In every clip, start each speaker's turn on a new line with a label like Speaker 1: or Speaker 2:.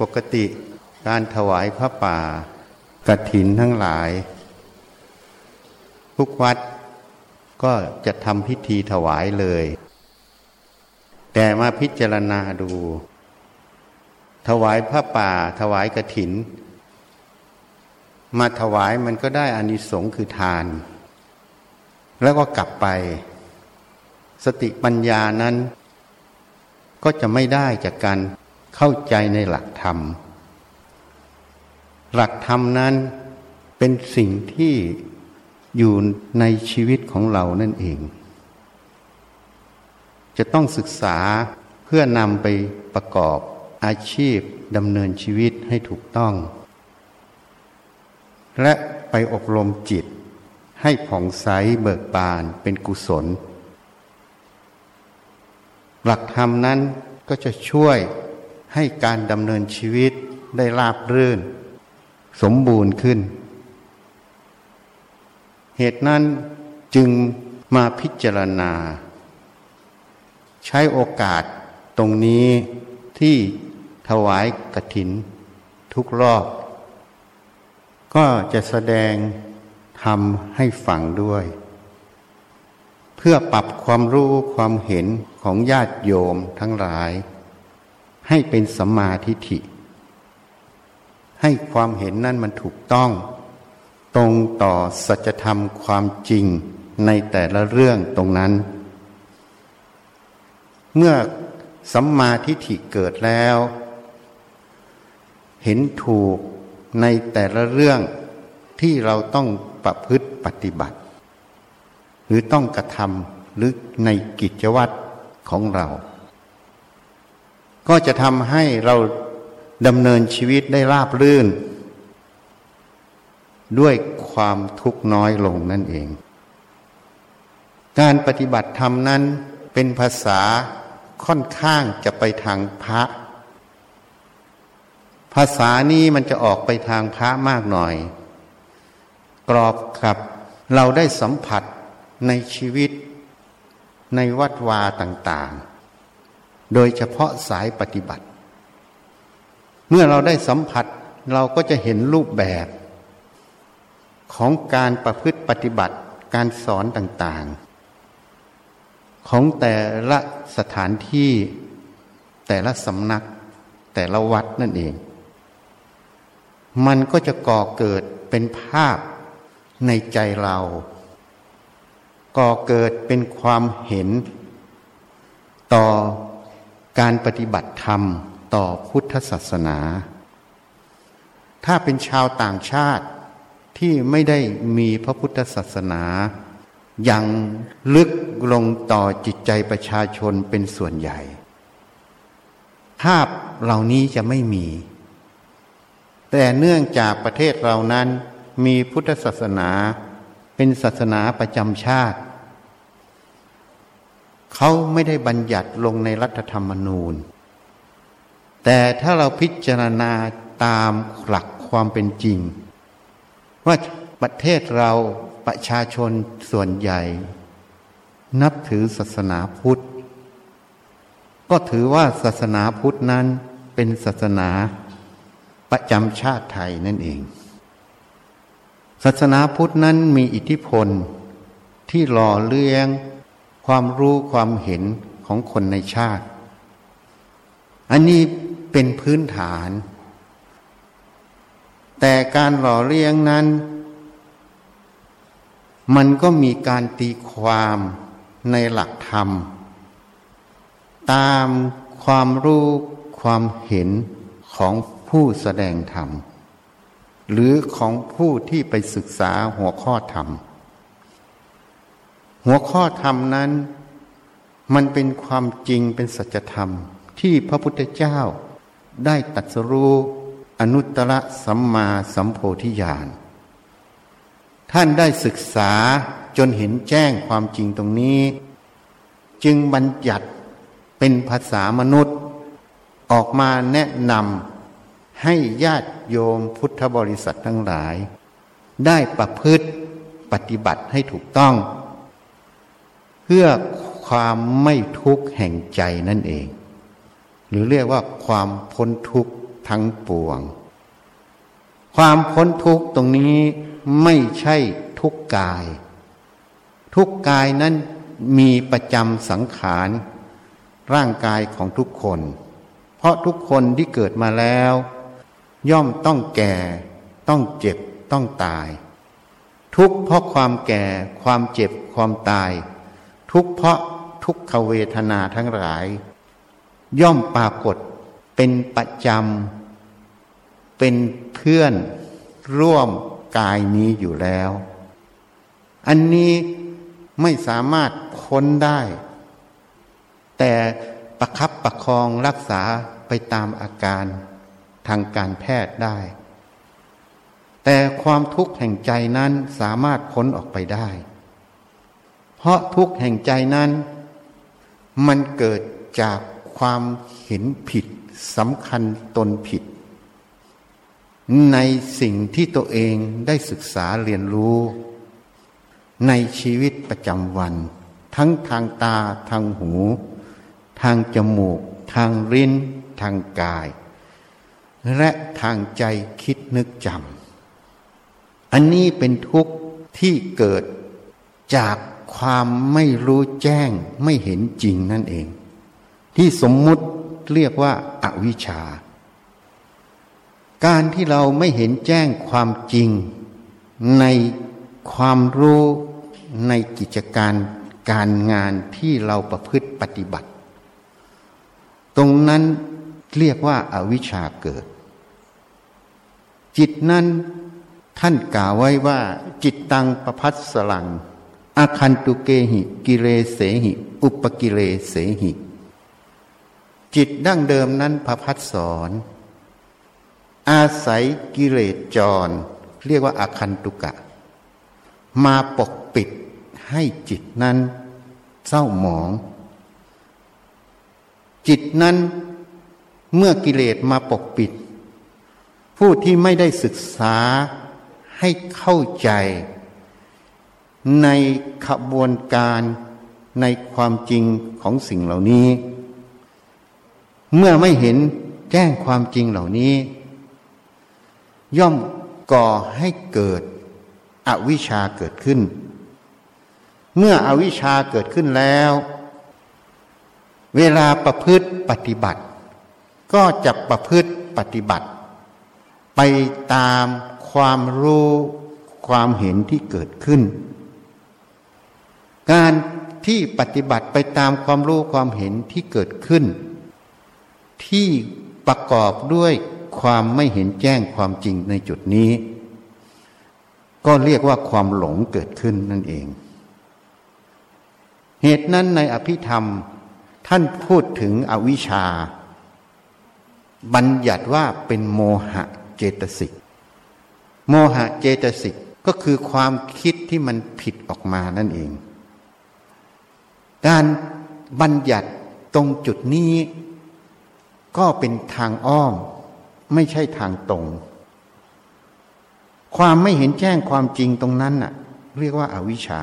Speaker 1: ปกติการถวายพระป่ากฐินทั้งหลาย ทุกวัดก็จะทำพิธีถวายเลย แต่มาพิจารณาดู ถวายพระป่า ถวายกฐิน มาถวายมันก็ได้อานิสงส์คือทาน แล้วก็กลับไป สติปัญญานั้น ก็จะไม่ได้จากการ เข้าใจในหลักธรรม หลักธรรมนั้นเป็นสิ่งที่อยู่ในชีวิตของเรานั่นเอง จะต้องศึกษาเพื่อนำไปประกอบอาชีพดำเนินชีวิตให้ถูกต้อง และไปอบรมจิต ให้ผ่องใสเบิกบานเป็นกุศล หลักธรรมนั้นก็จะช่วย ให้การดำเนินชีวิตได้ราบรื่น สมบูรณ์ขึ้น เหตุนั้นจึงมาพิจารณา ใช้โอกาสตรงนี้ที่ถวายกฐินทุกรอบ ก็จะแสดงทำให้ฟังด้วย เพื่อปรับความรู้ความเห็นของญาติโยมทั้งหลาย ให้เป็นสัมมาทิฏฐิ ให้ความเห็นนั้นมันถูกต้อง ตรงต่อสัจธรรมความจริงในแต่ละเรื่องตรงนั้น เมื่อสัมมาทิฏฐิเกิดแล้ว เห็นถูกในแต่ละเรื่องที่เราต้องประพฤติปฏิบัติ หรือต้องกระทำหรือในกิจวัตรของเรา ก็จะทำให้เราดำเนินชีวิตได้ราบรื่น ด้วยความทุกข์น้อยลงนั่นเอง การปฏิบัติธรรมนั้นเป็นภาษาค่อนข้างจะไปทางพระ ภาษานี้มันจะออกไปทางพระมากหน่อย กรอบกับเราได้สัมผัสในชีวิตในวัดวาต่าง โดยเฉพาะสายปฏิบัติ เมื่อเราได้สัมผัสเราก็จะเห็นรูปแบบ ของการประพฤติปฏิบัติการสอนต่างๆ ของแต่ละสถานที่แต่ละสำนัก แต่ละวัดนั่นเอง มันก็จะก่อเกิดเป็นภาพในใจเรา ก่อเกิดเป็นความเห็น ต่อ การปฏิบัติธรรมต่อพุทธศาสนา ถ้าเป็นชาวต่างชาติที่ไม่ได้มีพระพุทธศาสนายังลึกลงต่อจิตใจประชาชนเป็นส่วนใหญ่ ภาพเหล่านี้จะไม่มี แต่เนื่องจากประเทศเรานั้นมีพุทธศาสนาเป็นศาสนาประจำชาติ เขาไม่ได้บัญญัติลงในรัฐธรรมนูญ แต่ถ้าเราพิจารณาตามหลักความเป็นจริง ว่าประเทศเราประชาชนส่วนใหญ่ นับถือศาสนาพุทธ ก็ถือว่าศาสนาพุทธนั้นเป็นศาสนาประจำชาติไทยนั่นเอง ศาสนาพุทธนั้นมีอิทธิพลที่หล่อเลี้ยง ความรู้ความเห็นของคนในชาติ อันนี้เป็นพื้นฐาน แต่การหล่อเลี้ยงนั้น มันก็มีการตีความในหลักธรรม ตามความรู้ความเห็นของผู้แสดงธรรม หรือของผู้ที่ไปศึกษาหัวข้อธรรม หัวข้อธรรมนั้น มันเป็นความจริงเป็นสัจธรรม ที่พระพุทธเจ้าได้ตัดสรู้อนุตตรสัมมาสัมโพธิญาณท่านได้ศึกษาจนเห็นแจ้งความจริงตรงนี้ จึงบัญญัติเป็นภาษามนุษย์ ออกมาแนะนำให้ญาติโยมพุทธบริษัททั้งหลาย ได้ประพฤติปฏิบัติให้ถูกต้อง พื่อความไม่ทุกข์แห่งใจนั่นเอง หรือเรียกว่าความพ้นทุกข์ทั้งปวง ความพ้นทุกข์ตรงนี้ไม่ใช่ทุกกาย ทุกกายนั้นมีประจำสังขาร ร่างกายของทุกคน เพราะทุกคนที่เกิดมาแล้ว ย่อมต้องแก่ ต้องเจ็บต้องตาย ทุกเพราะความแก่ความเจ็บความตาย ทุกเพราะทุกขเวทนาทั้งหลาย ย่อมปรากฏเป็นประจำเป็นเพื่อนร่วมกายนี้อยู่แล้ว อันนี้ไม่สามารถพ้นได้ แต่ประคับประคองรักษาไปตามอาการทางการแพทย์ได้ แต่ความทุกข์แห่งใจนั้นสามารถพ้นออกไปได้ เพราะทุกแห่งใจนั้น มันเกิดจากความเห็นผิดสำคัญตนผิด ในสิ่งที่ตัวเองได้ศึกษาเรียนรู้ ในชีวิตประจำวัน ทั้งทางตาทางหู ทางจมูก ทางลิ้น ทางกาย และทางใจคิดนึกจำอันนี้เป็นทุกข์ที่เกิดจาก ความไม่รู้แจ้งไม่เห็นจริงนั่นเอง ที่สมมุติเรียกว่าอาวิชชา การที่เราไม่เห็นแจ้งความจริง ในความรู้ในกิจการการงานที่เราประพฤติปฏิบัติ ตรงนั้นเรียกว่าอาวิชชาเกิด จิตนั้นท่านกล่าวไว้ว่า จิตตังประพัสสลัง อาคันตุเกหิ กิเลเสหิ อุปกิเลเสหิ จิตดั้งเดิมนั้นพระพัฒสอน อาศัยกิเลสจร เรียกว่าอาคันตุกะ มาปกปิดให้จิตนั้นเศร้าหมอง จิตนั้นเมื่อกิเลสมาปกปิด ผู้ที่ไม่ได้ศึกษาให้เข้าใจ ในขบวนการในความจริงของสิ่งเหล่านี้ เมื่อไม่เห็นแจ้งความจริงเหล่านี้ ย่อมก่อให้เกิดอวิชชาเกิดขึ้น เมื่ออวิชชาเกิดขึ้นแล้ว เวลาประพฤติปฏิบัติ ก็จะประพฤติปฏิบัติ ไปตามความรู้ความเห็นที่เกิดขึ้น การที่ปฏิบัติไปตามความรู้ความเห็นที่เกิดขึ้น ที่ประกอบด้วยความไม่เห็นแจ้งความจริงในจุดนี้ ก็เรียกว่าความหลงเกิดขึ้นนั่นเอง เหตุนั้นในอภิธรรมท่านพูดถึงอวิชชา บัญญัติว่าเป็นโมหะเจตสิก โมหะเจตสิกก็คือความคิดที่มันผิดออกมานั่นเอง การบัญญัติตรงจุดนี้ ก็เป็นทางอ้อม ไม่ใช่ทางตรง ความไม่เห็นแจ้งความจริงตรงนั้นน่ะ เรียกว่าอาวิชชา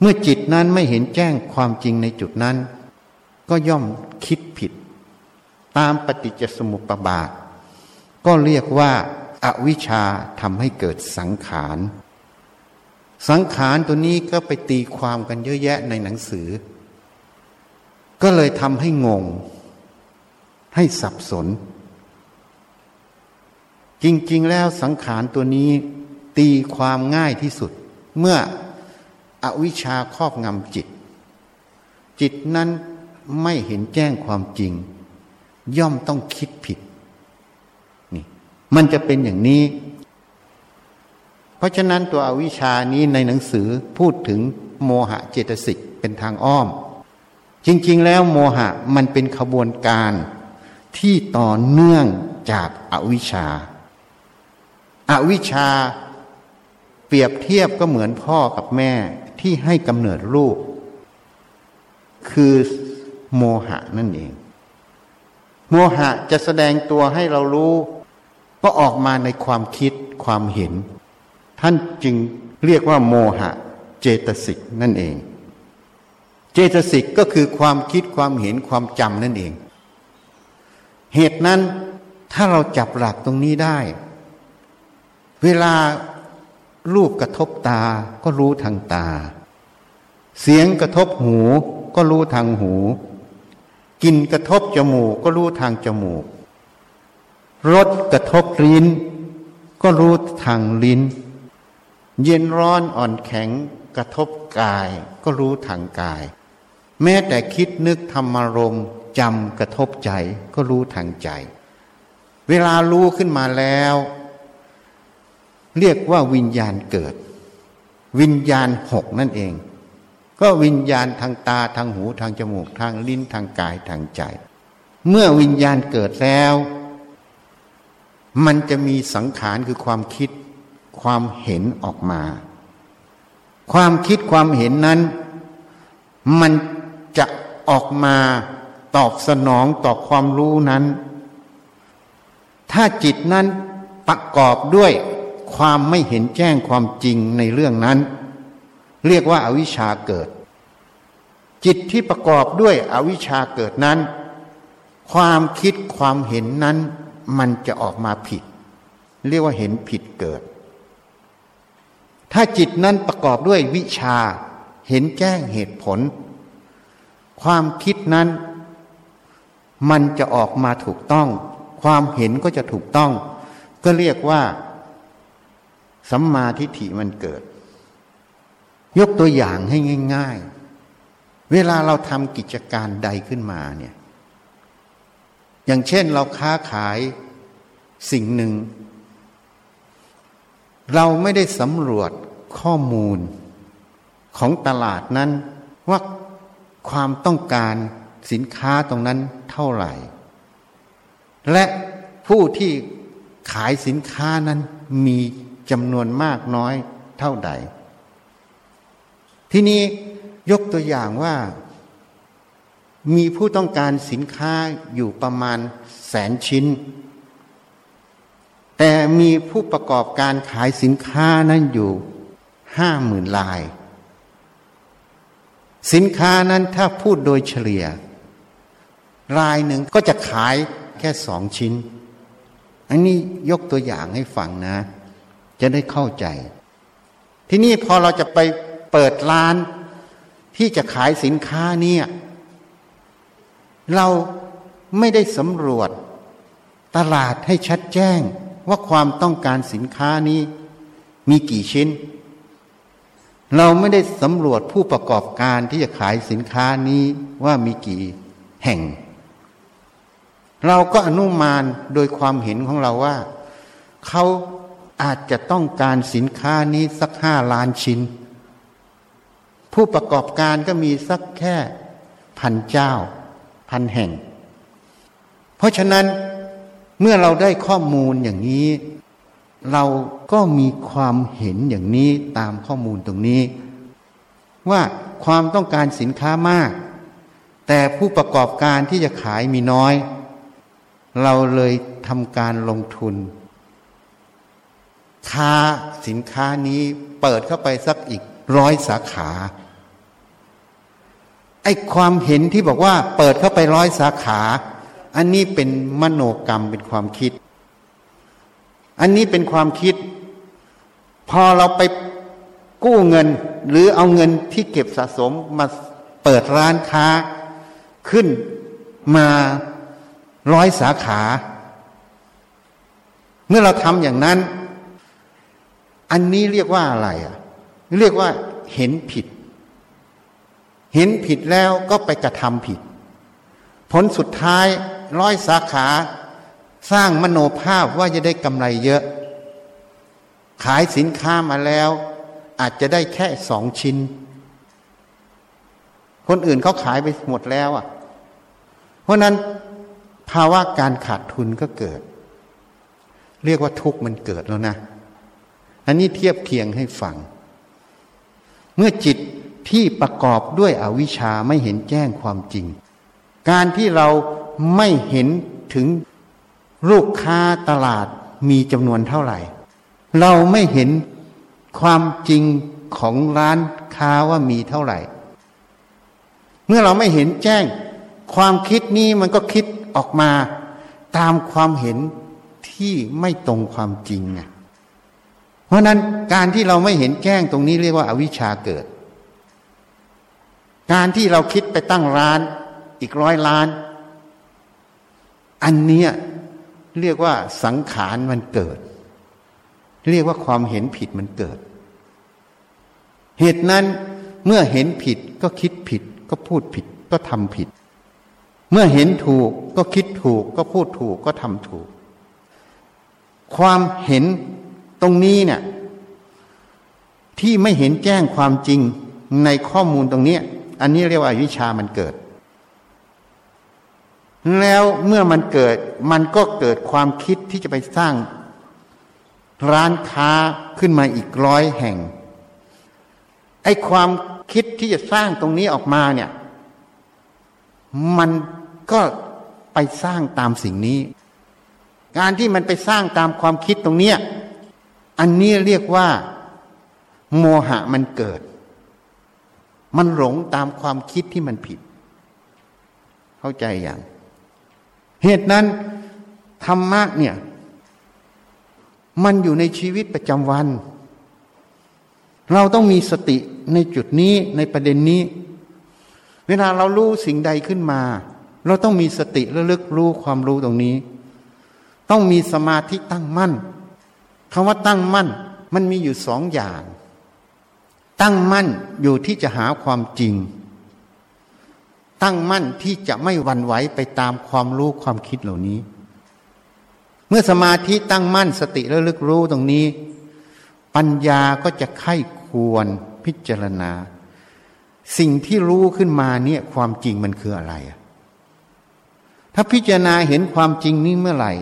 Speaker 1: เมื่อจิตนั้นไม่เห็นแจ้งความจริงในจุดนั้น ก็ย่อมคิดผิด ตามปฏิจจสมุปบาท ก็เรียกว่าอาวิชชาทำให้เกิดสังขาร สังขารตัวนี้ก็ไปตีความกันเยอะแยะในหนังสือ ก็เลยทำให้งง ให้สับสน จริง ๆ แล้วสังขารตัวนี้ ตีความง่ายที่สุด เมื่ออวิชชาครอบงำจิต จิตนั้นไม่เห็นแจ้งความจริง ย่อมต้องคิดผิด นี่ มันจะเป็นอย่างนี้ เพราะฉะนั้นตัวอวิชานี้ในหนังสือพูดถึงโมหะเจตสิกเป็นทางอ้อม จริงๆ แล้วโมหะมันเป็นขบวนการที่ต่อเนื่องจากอาวิชชาอาวิชชาเปรียบเทียบก็เหมือนพ่อกับแม่ที่ให้กำเนิดลูก คือโมหะนั่นเอง โมหะจะแสดงตัวให้เรารู้ ก็ออกมาในความคิดความเห็น ท่านจึงเรียกว่าโมหะเจตสิกนั่นเอง เจตสิกก็คือความคิดความเห็นความจำนั่นเอง เหตุนั้นถ้าเราจับหลักตรงนี้ได้ เวลารูปกระทบตาก็รู้ทางตา เสียงกระทบหูก็รู้ทางหูกลิ่นกระทบจมูกก็รู้ทางจมูกรสกระทบลิ้น ก็รู้ทางลิ้น เย็นร้อนอ่อนแข็งกระทบกายก็รู้ทางกาย แม้แต่คิดนึกธรรมารมจำกระทบใจก็รู้ทางใจ เวลารู้ขึ้นมาแล้ว เรียกว่าวิญญาณเกิด วิญญาณหกนั่นเอง ก็วิญญาณทางตาทางหูทางจมูกทางลิ้นทางกายทางใจ เมื่อวิญญาณเกิดแล้ว มันจะมีสังขารคือความคิด ความเห็นออกมา ความคิดความเห็นนั้น มันจะออกมาตอบสนองต่อความรู้นั้น ถ้าจิตนั้นประกอบด้วยความไม่เห็นแจ้งความจริงในเรื่องนั้น เรียกว่าอาวิชชาเกิด จิตที่ประกอบด้วยอวิชชาเกิดนั้น ความคิดความเห็นนั้น มันจะออกมาผิด เรียกว่าเห็นผิดเกิด ถ้าจิตนั้นประกอบด้วยวิชา เห็นแจ้งเหตุผล ความคิดนั้น มันจะออกมาถูกต้อง ความเห็นก็จะถูกต้อง ก็เรียกว่า สัมมาทิฏฐิมันเกิด ยกตัวอย่างให้ง่าย ๆ เวลาเราทำกิจการใดขึ้นมาเนี่ย อย่างเช่นเราค้าขายสิ่งหนึ่ง เราไม่ได้สำรวจข้อมูลของตลาดนั้น ว่าความต้องการสินค้าตรงนั้นเท่าไหร่ และผู้ที่ขายสินค้านั้นมีจำนวนมากน้อยเท่าใด ที่นี้ยกตัวอย่างว่า มีผู้ต้องการสินค้าอยู่ประมาณแสนชิ้น แต่มีผู้ประกอบการขายสินค้านั้นอยู่ห้าหมื่นลาย สินค้านั้นถ้าพูดโดยเฉลี่ย รายหนึ่งก็จะขายแค่สองชิ้น อันนี้ยกตัวอย่างให้ฟังนะ จะได้เข้าใจ ที่นี่พอเราจะไปเปิดร้านที่จะขายสินค้าเนี่ยเราไม่ได้สำรวจตลาดให้ชัดแจ้ง ว่าความต้องการสินค้านี้มีกี่ชิ้น เราไม่ได้สำรวจผู้ประกอบการที่จะขายสินค้านี้ว่ามีกี่แห่ง เราก็อนุมานโดยความเห็นของเราว่า เขาอาจจะต้องการสินค้านี้สักห้าล้านชิ้น ผู้ประกอบการก็มีสักแค่พันเจ้า พันแห่ง เพราะฉะนั้น เมื่อเราได้ข้อมูลอย่างนี้ เราก็มีความเห็นอย่างนี้ตามข้อมูลตรงนี้ ว่าความต้องการสินค้ามาก แต่ผู้ประกอบการที่จะขายมีน้อย เราเลยทำการลงทุน ค้าสินค้านี้เปิดเข้าไปสักอีกร้อยสาขาไอ้ความเห็นที่บอกว่าเปิดเข้าไปร้อยสาขา อันนี้เป็นมโนกรรมเป็นความคิด อันนี้เป็นความคิด พอเราไปกู้เงิน หรือเอาเงินที่เก็บสะสมมาเปิดร้านค้าขึ้นมาร้อยสาขา เมื่อเราทำอย่างนั้น อันนี้เรียกว่าอะไรอะ เรียกว่าเห็นผิด เห็นผิดแล้วก็ไปกระทำผิด ผลสุดท้าย ร้อยสาขา สร้างมโนภาพว่าจะได้กำไรเยอะ ขายสินค้ามาแล้ว อาจจะได้แค่สองชิ้น คนอื่นเขาขายไปหมดแล้วอะ เพราะนั้นภาวะการขาดทุนก็เกิด เรียกว่าทุกข์มันเกิดแล้วนะ อันนี้เทียบเคียงให้ฟัง เมื่อจิตที่ประกอบด้วยอวิชชาไม่เห็นแจ้งความจริง การที่เรา ไม่เห็นถึงลูกค้าตลาดมีจำนวนเท่าไหร่ เราไม่เห็นความจริงของร้านค้าว่ามีเท่าไหร่ เมื่อเราไม่เห็นแจ้ง ความคิดนี้มันก็คิดออกมา ตามความเห็นที่ไม่ตรงความจริงไงเพราะนั้นการที่เราไม่เห็นแจ้งตรงนี้เรียกว่าอาวิชชาเกิด การที่เราคิดไปตั้งร้านอีกร้อยล้าน อันเนี้ยเรียกว่าสังขารมันเกิด เรียกว่าความเห็นผิดมันเกิด เหตุนั้นเมื่อเห็นผิดก็คิดผิด ก็พูดผิดก็ทำผิด เมื่อเห็นถูกก็คิดถูก ก็พูดถูกก็ทำถูก ความเห็นตรงนี้เนี่ยที่ไม่เห็นแจ้งความจริงในข้อมูลตรงนี้ อันนี้เรียกว่าวิชามันเกิด แล้วเมื่อมันเกิดมันก็เกิดความคิดที่จะไปสร้าง ร้านค้าขึ้นมาอีกร้อยแห่ง ไอ้ความคิดที่จะสร้างตรงนี้ออกมาเนี่ย มันก็ไปสร้างตามสิ่งนี้ การที่มันไปสร้างตามความคิดตรงเนี้ยอันนี้เรียกว่า โมหะมันเกิด มันหลงตามความคิดที่มันผิด เข้าใจอย่าง เหตุนั้นธรรมะเนี่ยมันอยู่ในชีวิตประจำวัน เราต้องมีสติในจุดนี้ในประเด็นนี้ เวลาเรารู้สิ่งใดขึ้นมา เราต้องมีสติระลึกรู้ความรู้ตรงนี้ ต้องมีสมาธิตั้งมั่นคำว่าตั้งมั่น มันมีอยู่สองอย่าง ตั้งมั่นอยู่ที่จะหาความจริง ตั้งมั่นที่จะไม่วันไหวไปตามความรู้ความคิดเหล่านี้ เมื่อสมาธิตั้งมั่นสติระลึกรู้ตรงนี้ ปัญญาก็จะไข้ควรพิจารณา สิ่งที่รู้ขึ้นมาเนี่ยความจริงมันคืออะไร ถ้าพิจารณาเห็นความจริงนี้เมื่อไหร่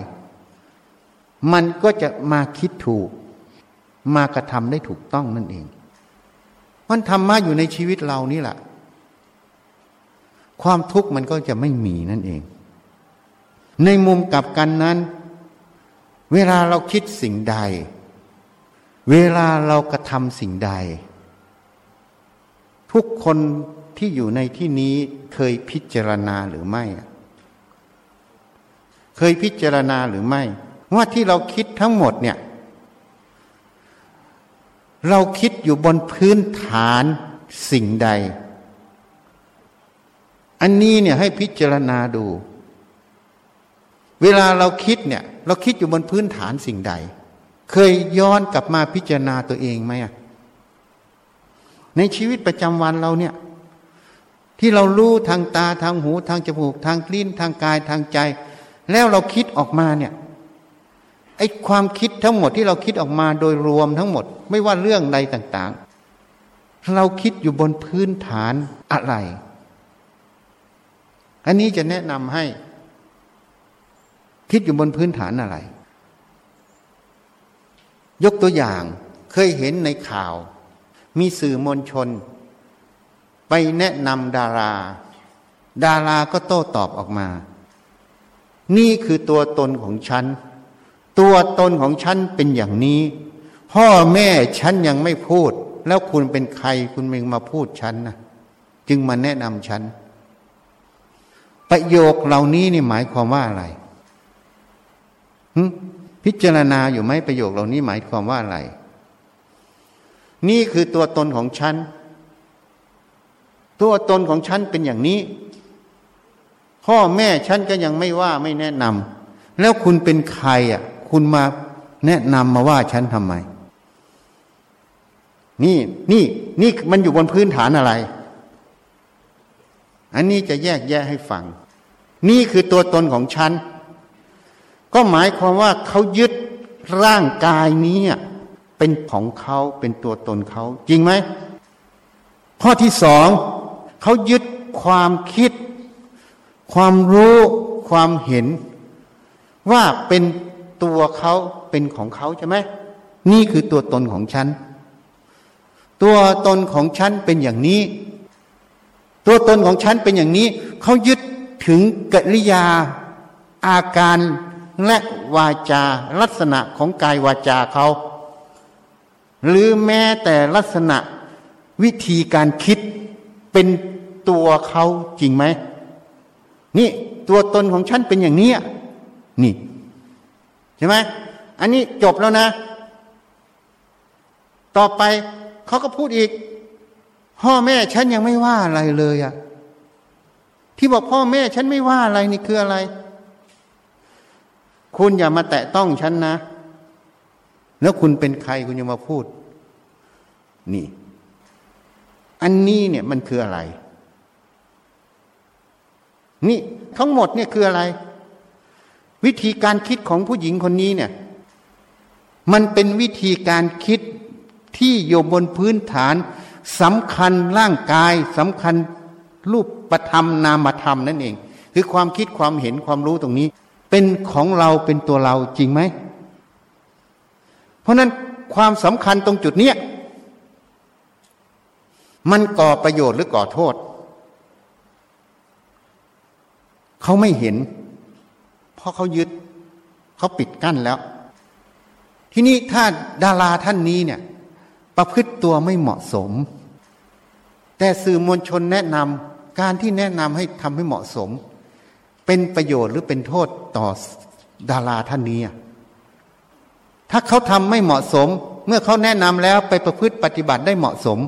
Speaker 1: มันก็จะมาคิดถูก มากระทำได้ถูกต้องนั่นเองมันธรรมะอยู่ในชีวิตเรานี่แหละ ความทุกข์มันก็จะไม่มีนั่นเอง ในมุมกลับกันนั้น เวลาเราคิดสิ่งใด เวลาเรากระทำสิ่งใด ทุกคนที่อยู่ในที่นี้เคยพิจารณาหรือไม่ เคยพิจารณาหรือไม่ ว่าที่เราคิดทั้งหมดเนี่ย เราคิดอยู่บนพื้นฐานสิ่งใด อันนี้เนี่ยให้พิจารณาดู เวลาเราคิดเนี่ยเราคิดอยู่บนพื้นฐานสิ่งใด เคยย้อนกลับมาพิจารณาตัวเองไหมในชีวิตประจำวันเราเนี่ยที่เรารู้ทางตาทางหูทางจมูกทางกลิ้นทางกายทางใจ แล้วเราคิดออกมาเนี่ยไอ้ความคิดทั้งหมดที่เราคิดออกมาโดยรวมทั้งหมด ไม่ว่าเรื่องใดต่าง ๆ เราคิดอยู่บนพื้นฐานอะไร อันนี้จะแนะนำให้ คิดอยู่บนพื้นฐานอะไร ยกตัวอย่างเคยเห็นในข่าว มีสื่อมวลชน ไปแนะนำดารา ดาราก็โต้ตอบออกมา นี่คือตัวตนของฉัน ตัวตนของฉันเป็นอย่างนี้ พ่อแม่ฉันยังไม่พูด แล้วคุณเป็นใครคุณเมงมาพูดฉันนะจึงมาแนะนำฉัน ประโยคเหล่านี้นี่หมายความว่าอะไรพิจารณาอยู่ไหมประโยคเหล่านี้หมายความว่าอะไร นี่คือตัวตนของฉัน ตัวตนของฉันเป็นอย่างนี้ พ่อแม่ฉันก็ยังไม่ว่าไม่แนะนำแล้วคุณเป็นใครอะ คุณมาแนะนำมาว่าฉันทำไม นี่นี่ นี่มันอยู่บนพื้นฐานอะไร อันนี้จะแยกแยะให้ฟัง นี่คือตัวตนของฉัน ก็หมายความว่าเขายึดร่างกายนี้เป็นของเขาเป็นตัวตนเขาจริงไหมข้อที่สองเขายึดความคิด ความรู้ความเห็น ว่าเป็นตัวเขาเป็นของเขาใช่ไหมนี่คือตัวตนของฉัน ตัวตนของฉันเป็นอย่างนี้ ตัวตนของฉันเป็นอย่างนี้ เขายึด ถึงกริยาอาการและวาจาลักษณะของกายวาจาเขา หรือแม้แต่ลักษณะวิธีการคิดเป็นตัวเขาจริงไหม นี่ตัวตนของฉันเป็นอย่างนี้นี่ ใช่ไหมอันนี้จบแล้วนะ ต่อไปเขาก็พูดอีกพ่อแม่ฉันยังไม่ว่าอะไรเลยอะ ที่บอกพ่อแม่ฉันไม่ว่าอะไรนี่คืออะไร คุณอย่ามาแตะต้องฉันนะ แล้วคุณเป็นใครคุณยังมาพูด นี่ อันนี้เนี่ยมันคืออะไร นี่ทั้งหมดเนี่ยคืออะไร วิธีการคิดของผู้หญิงคนนี้เนี่ย มันเป็นวิธีการคิดที่อยู่บนพื้นฐานสำคัญร่างกายสำคัญ รูปประธรรมนามธรรมนั่นเอง คือความคิดความเห็นความรู้ตรงนี้ เป็นของเราเป็นตัวเราจริงไหม เพราะนั้นความสำคัญตรงจุดเนี้ยมันก่อประโยชน์หรือก่อโทษ เขาไม่เห็น เพราะเขายึดเขาปิดกั้นแล้ว ทีนี้ถ้าดาราท่านนี้เนี่ย ประพฤติตัวไม่เหมาะสม แต่สื่อมวลชนแนะนำ การที่แนะนำให้ทำให้เหมาะสม เป็นประโยชน์หรือเป็นโทษต่อดาราท่านนี้ถ้าเขาทำไม่เหมาะสม เมื่อเขาแนะนำแล้วไปประพฤติปฏิบัติได้เหมาะสม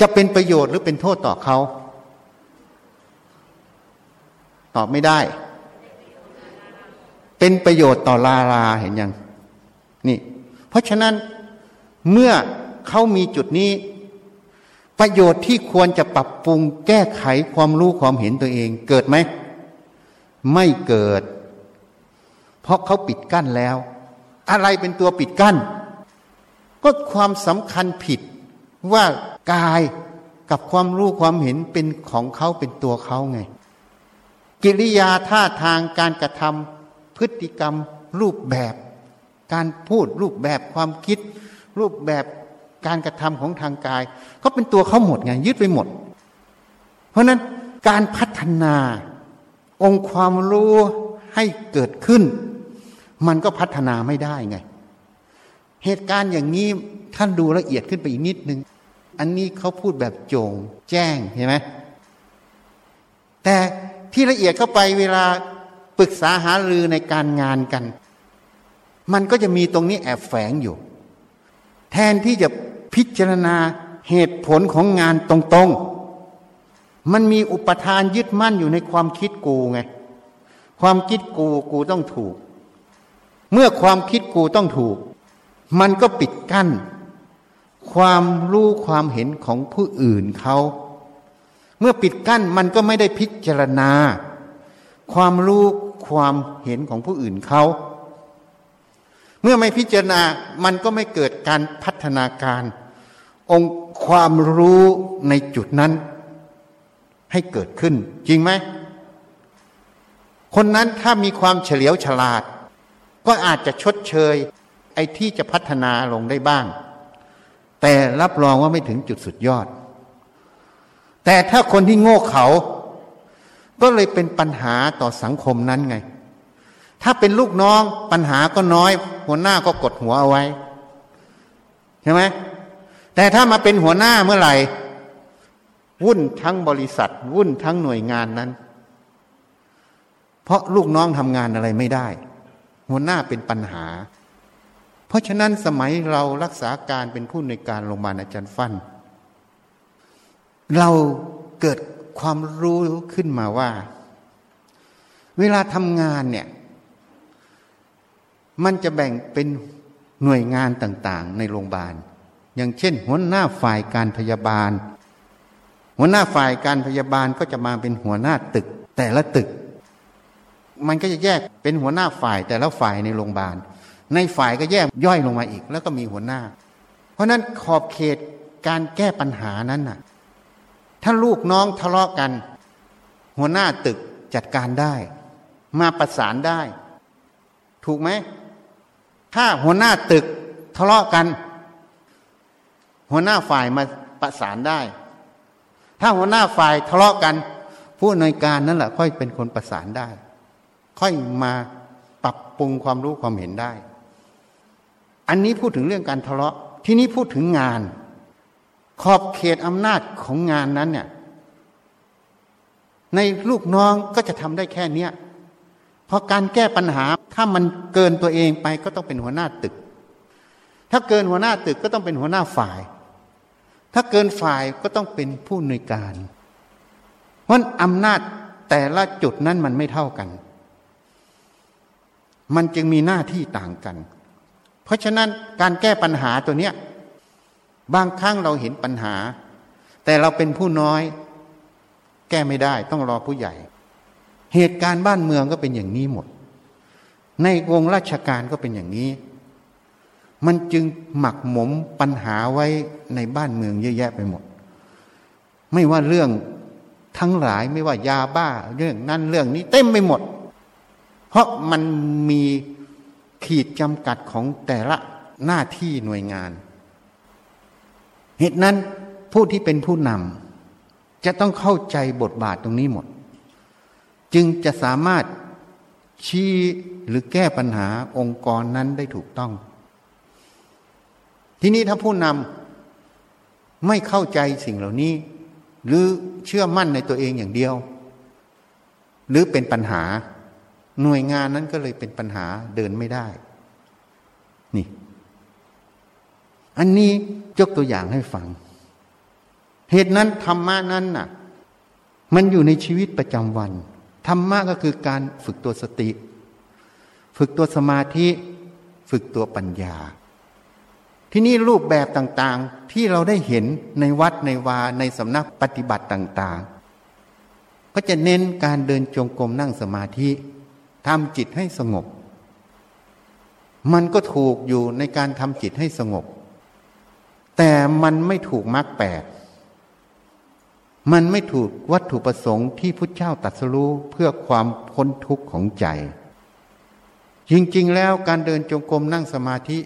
Speaker 1: จะเป็นประโยชน์หรือเป็นโทษต่อเขา ตอบไม่ได้ เป็นประโยชน์ต่อลาราเห็นยังนี่ เพราะฉะนั้นเมื่อเขามีจุดนี้ ประโยชน์ที่ควรจะปรับปรุงแก้ไขความรู้ความเห็นตัวเอง เกิดไหม ไม่เกิด เพราะเขาปิดกั้นแล้ว อะไรเป็นตัวปิดกั้น ก็ความสำคัญผิดว่ากายกับความรู้ความเห็นเป็นของเขาเป็นตัวเขาไง กิริยาท่าทางการกระทำพฤติกรรมรูปแบบ การพูดรูปแบบความคิด รูปแบบ การกระทำของทางกาย ก็เป็นตัวเขาหมดไงยึดไปหมด เพราะนั้นการพัฒนาองค์ความรู้ให้เกิดขึ้น มันก็พัฒนาไม่ได้ไง เหตุการณ์อย่างนี้ท่านดูละเอียดขึ้นไปอีกนิดนึง อันนี้เขาพูดแบบโจงแจ้งเห็นไหมแต่ที่ละเอียดเข้าไปเวลาปรึกษาหารือในการงานกัน มันก็จะมีตรงนี้แอบแฝงอยู่ แทนที่จะพิจารณาเหตุผลของงานตรงๆ มันมีอุปทานยึดมั่นอยู่ในความคิดกูไง ความคิดกูกูต้องถูก เมื่อความคิดกูต้องถูก มันก็ปิดกั้น ความรู้ความเห็นของผู้อื่นเขาเมื่อปิดกั้นมันก็ไม่ได้พิจารณา ความรู้ความเห็นของผู้อื่นเขา เมื่อไม่พิจารณามันก็ไม่เกิดการพัฒนาการ องค์ความรู้ในจุดนั้น ให้เกิดขึ้น จริงไหมคนนั้นถ้ามีความเฉลียวฉลาด ก็อาจจะชดเชย ไอ้ที่จะพัฒนาลงได้บ้าง แต่รับรองว่าไม่ถึงจุดสุดยอด แต่ถ้าคนที่โง่เขา ก็เลยเป็นปัญหาต่อสังคมนั้นไง ถ้าเป็นลูกน้องปัญหาก็น้อย หัวหน้าก็กดหัวเอาไว้ใช่ไหมแต่ถ้ามาเป็นหัวหน้าเมื่อไหร่ วุ่นทั้งบริษัท วุ่นทั้งหน่วยงานนั้น เพราะลูกน้องทำงานอะไรไม่ได้ หัวหน้าเป็นปัญหา เพราะฉะนั้นสมัยเรารักษาการเป็นผู้ในการโรงพยาบาลอาจารย์ฟัน่นเราเกิดความรู้ขึ้นมาว่า เวลาทำงานเนี่ย มันจะแบ่งเป็นหน่วยงานต่างๆ ในโรงพยาบาล อย่างเช่น หัวหน้าฝ่ายการพยาบาล หัวหน้าฝ่ายการพยาบาลก็จะมาเป็นหัวหน้าตึก แต่ละตึก มันก็จะแยกเป็นหัวหน้าฝ่ายแต่ละฝ่ายในโรงพยาบาล ในฝ่ายก็แยกย่อยลงมาอีก แล้วก็มีหัวหน้า เพราะนั้นขอบเขตการแก้ปัญหานั้นน่ะ ถ้าลูกน้องทะเลาะกัน หัวหน้าตึกจัดการได้ มาประสานได้ ถูกไหม ถ้าหัวหน้าตึกทะเลาะกัน หัวหน้าฝ่ายมาประสานได้ ถ้าหัวหน้าฝ่ายทะเลาะกัน ผู้ในการนั่นแหละค่อยเป็นคนประสานได้ ค่อยมาปรับปรุงความรู้ความเห็นได้ อันนี้พูดถึงเรื่องการทะเลาะที่นี้พูดถึงงาน ขอบเขตอำนาจของงานนั้นเนี่ยในลูกน้องก็จะทำได้แค่เนี้ย เพราะการแก้ปัญหาถ้ามันเกินตัวเองไปก็ต้องเป็นหัวหน้าตึก ถ้าเกินหัวหน้าตึกก็ต้องเป็นหัวหน้าฝ่าย ถ้าเกินฝ่ายก็ต้องเป็นผู้ในการ เพราะอำนาจแต่ละจุดนั้นมันไม่เท่ากัน มันจึงมีหน้าที่ต่างกัน เพราะฉะนั้นการแก้ปัญหาตัวเนี้ยบางครั้งเราเห็นปัญหา แต่เราเป็นผู้น้อย แก้ไม่ได้ต้องรอผู้ใหญ่ เหตุการณ์บ้านเมืองก็เป็นอย่างนี้หมด ในวงราชการก็เป็นอย่างนี้ มันจึงหมักหมมปัญหาไว้ในบ้านเมืองเยอะแยะไปหมด ไม่ว่าเรื่องทั้งหลายไม่ว่ายาบ้าเรื่องนั้นเรื่องนี้เต็มไปหมด เพราะมันมีขีดจำกัดของแต่ละหน้าที่หน่วยงาน เหตุนั้นผู้ที่เป็นผู้นำจะต้องเข้าใจบทบาทตรงนี้หมด จึงจะสามารถชี้หรือแก้ปัญหาองค์กรนั้นได้ถูกต้อง ที่นี้ถ้าผู้นำไม่เข้าใจสิ่งเหล่านี้ หรือเชื่อมั่นในตัวเองอย่างเดียว หรือเป็นปัญหา หน่วยงานนั้นก็เลยเป็นปัญหาเดินไม่ได้ นี่ อันนี้ยกตัวอย่างให้ฟัง เหตุนั้นธรรมะนั้นน่ะ มันอยู่ในชีวิตประจำวัน ธรรมะก็คือการฝึกตัวสติ ฝึกตัวสมาธิ ฝึกตัวปัญญา ที่นี่รูปแบบต่างๆที่เราได้เห็นในวัดในวาในสำนักปฏิบัติต่างๆ ก็จะเน้นการเดินจงกรมนั่งสมาธิทำจิตให้สงบ มันก็ถูกอยู่ในการทำจิตให้สงบ แต่มันไม่ถูกมรรคแปด มันไม่ถูกวัตถุประสงค์ที่พุทธเจ้าตรัสรู้เพื่อความพ้นทุกข์ของใจ จริงๆ แล้วการเดินจงกรมนั่งสมาธิ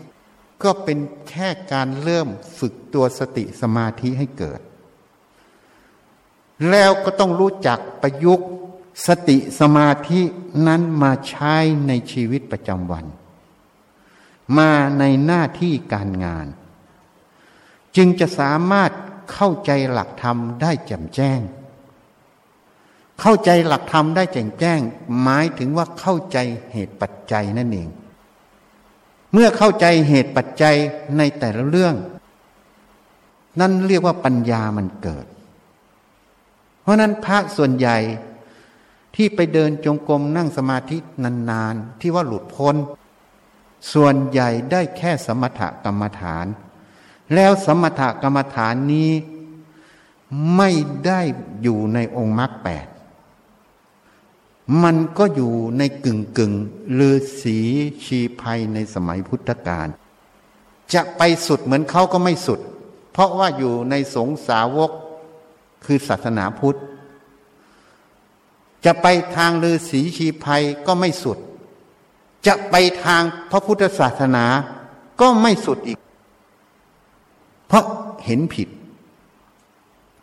Speaker 1: ก็เป็นแค่การเริ่มฝึกตัวสติสมาธิให้เกิด แล้วก็ต้องรู้จักประยุกต์สติสมาธินั้นมาใช้ในชีวิตประจำวัน มาในหน้าที่การงาน จึงจะสามารถ เข้าใจหลักธรรมได้แจ่มแจ้ง เข้าใจหลักธรรมได้แจ่มแจ้ง หมายถึงว่าเข้าใจเหตุปัจจัยนั่นเอง เมื่อเข้าใจเหตุปัจจัยในแต่ละเรื่อง นั่นเรียกว่าปัญญามันเกิด เพราะนั้นพระส่วนใหญ่ที่ไปเดินจงกรมนั่งสมาธินานๆ ที่ว่าหลุดพ้น ส่วนใหญ่ได้แค่สมถกรรมฐาน แล้วสมถกรรมฐานนี้ไม่ได้อยู่ในองค์มรรคแปด มันก็อยู่ในกึ่งกึ่งลือสีชีภัยในสมัยพุทธกาล จะไปสุดเหมือนเขาก็ไม่สุด เพราะว่าอยู่ในสงสาวกคือศาสนาพุทธ จะไปทางลือสีชีภัยก็ไม่สุด จะไปทางพระพุทธศาสนาก็ไม่สุดอีก เพราะเห็นผิด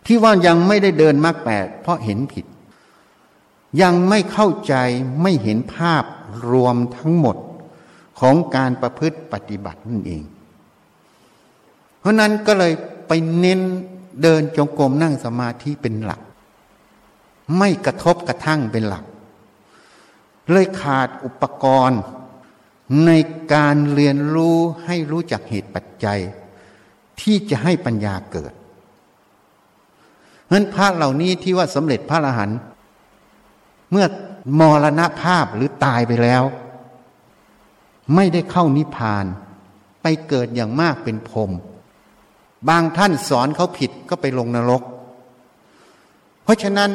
Speaker 1: ที่ว่ายังไม่ได้เดินมากแปดเพราะเห็นผิด ยังไม่เข้าใจไม่เห็นภาพรวมทั้งหมดของการประพฤติปฏิบัตินั่นเอง เพราะนั้นก็เลยไปเน้นเดินจงกรมนั่งสมาธิเป็นหลัก ไม่กระทบกระทั่งเป็นหลัก เลยขาดอุปกรณ์ในการเรียนรู้ให้รู้จักเหตุปัจจัย ที่จะให้ปัญญาเกิดเพราะนั้นพระเหล่านี้ที่ว่าสำเร็จพระอรหันต์เมื่อมรณภาพหรือตายไปแล้ว ไม่ได้เข้านิพพาน ไปเกิดอย่างมากเป็นพรมบางท่านสอนเขาผิดก็ไปลงนรก เพราะฉะนั้น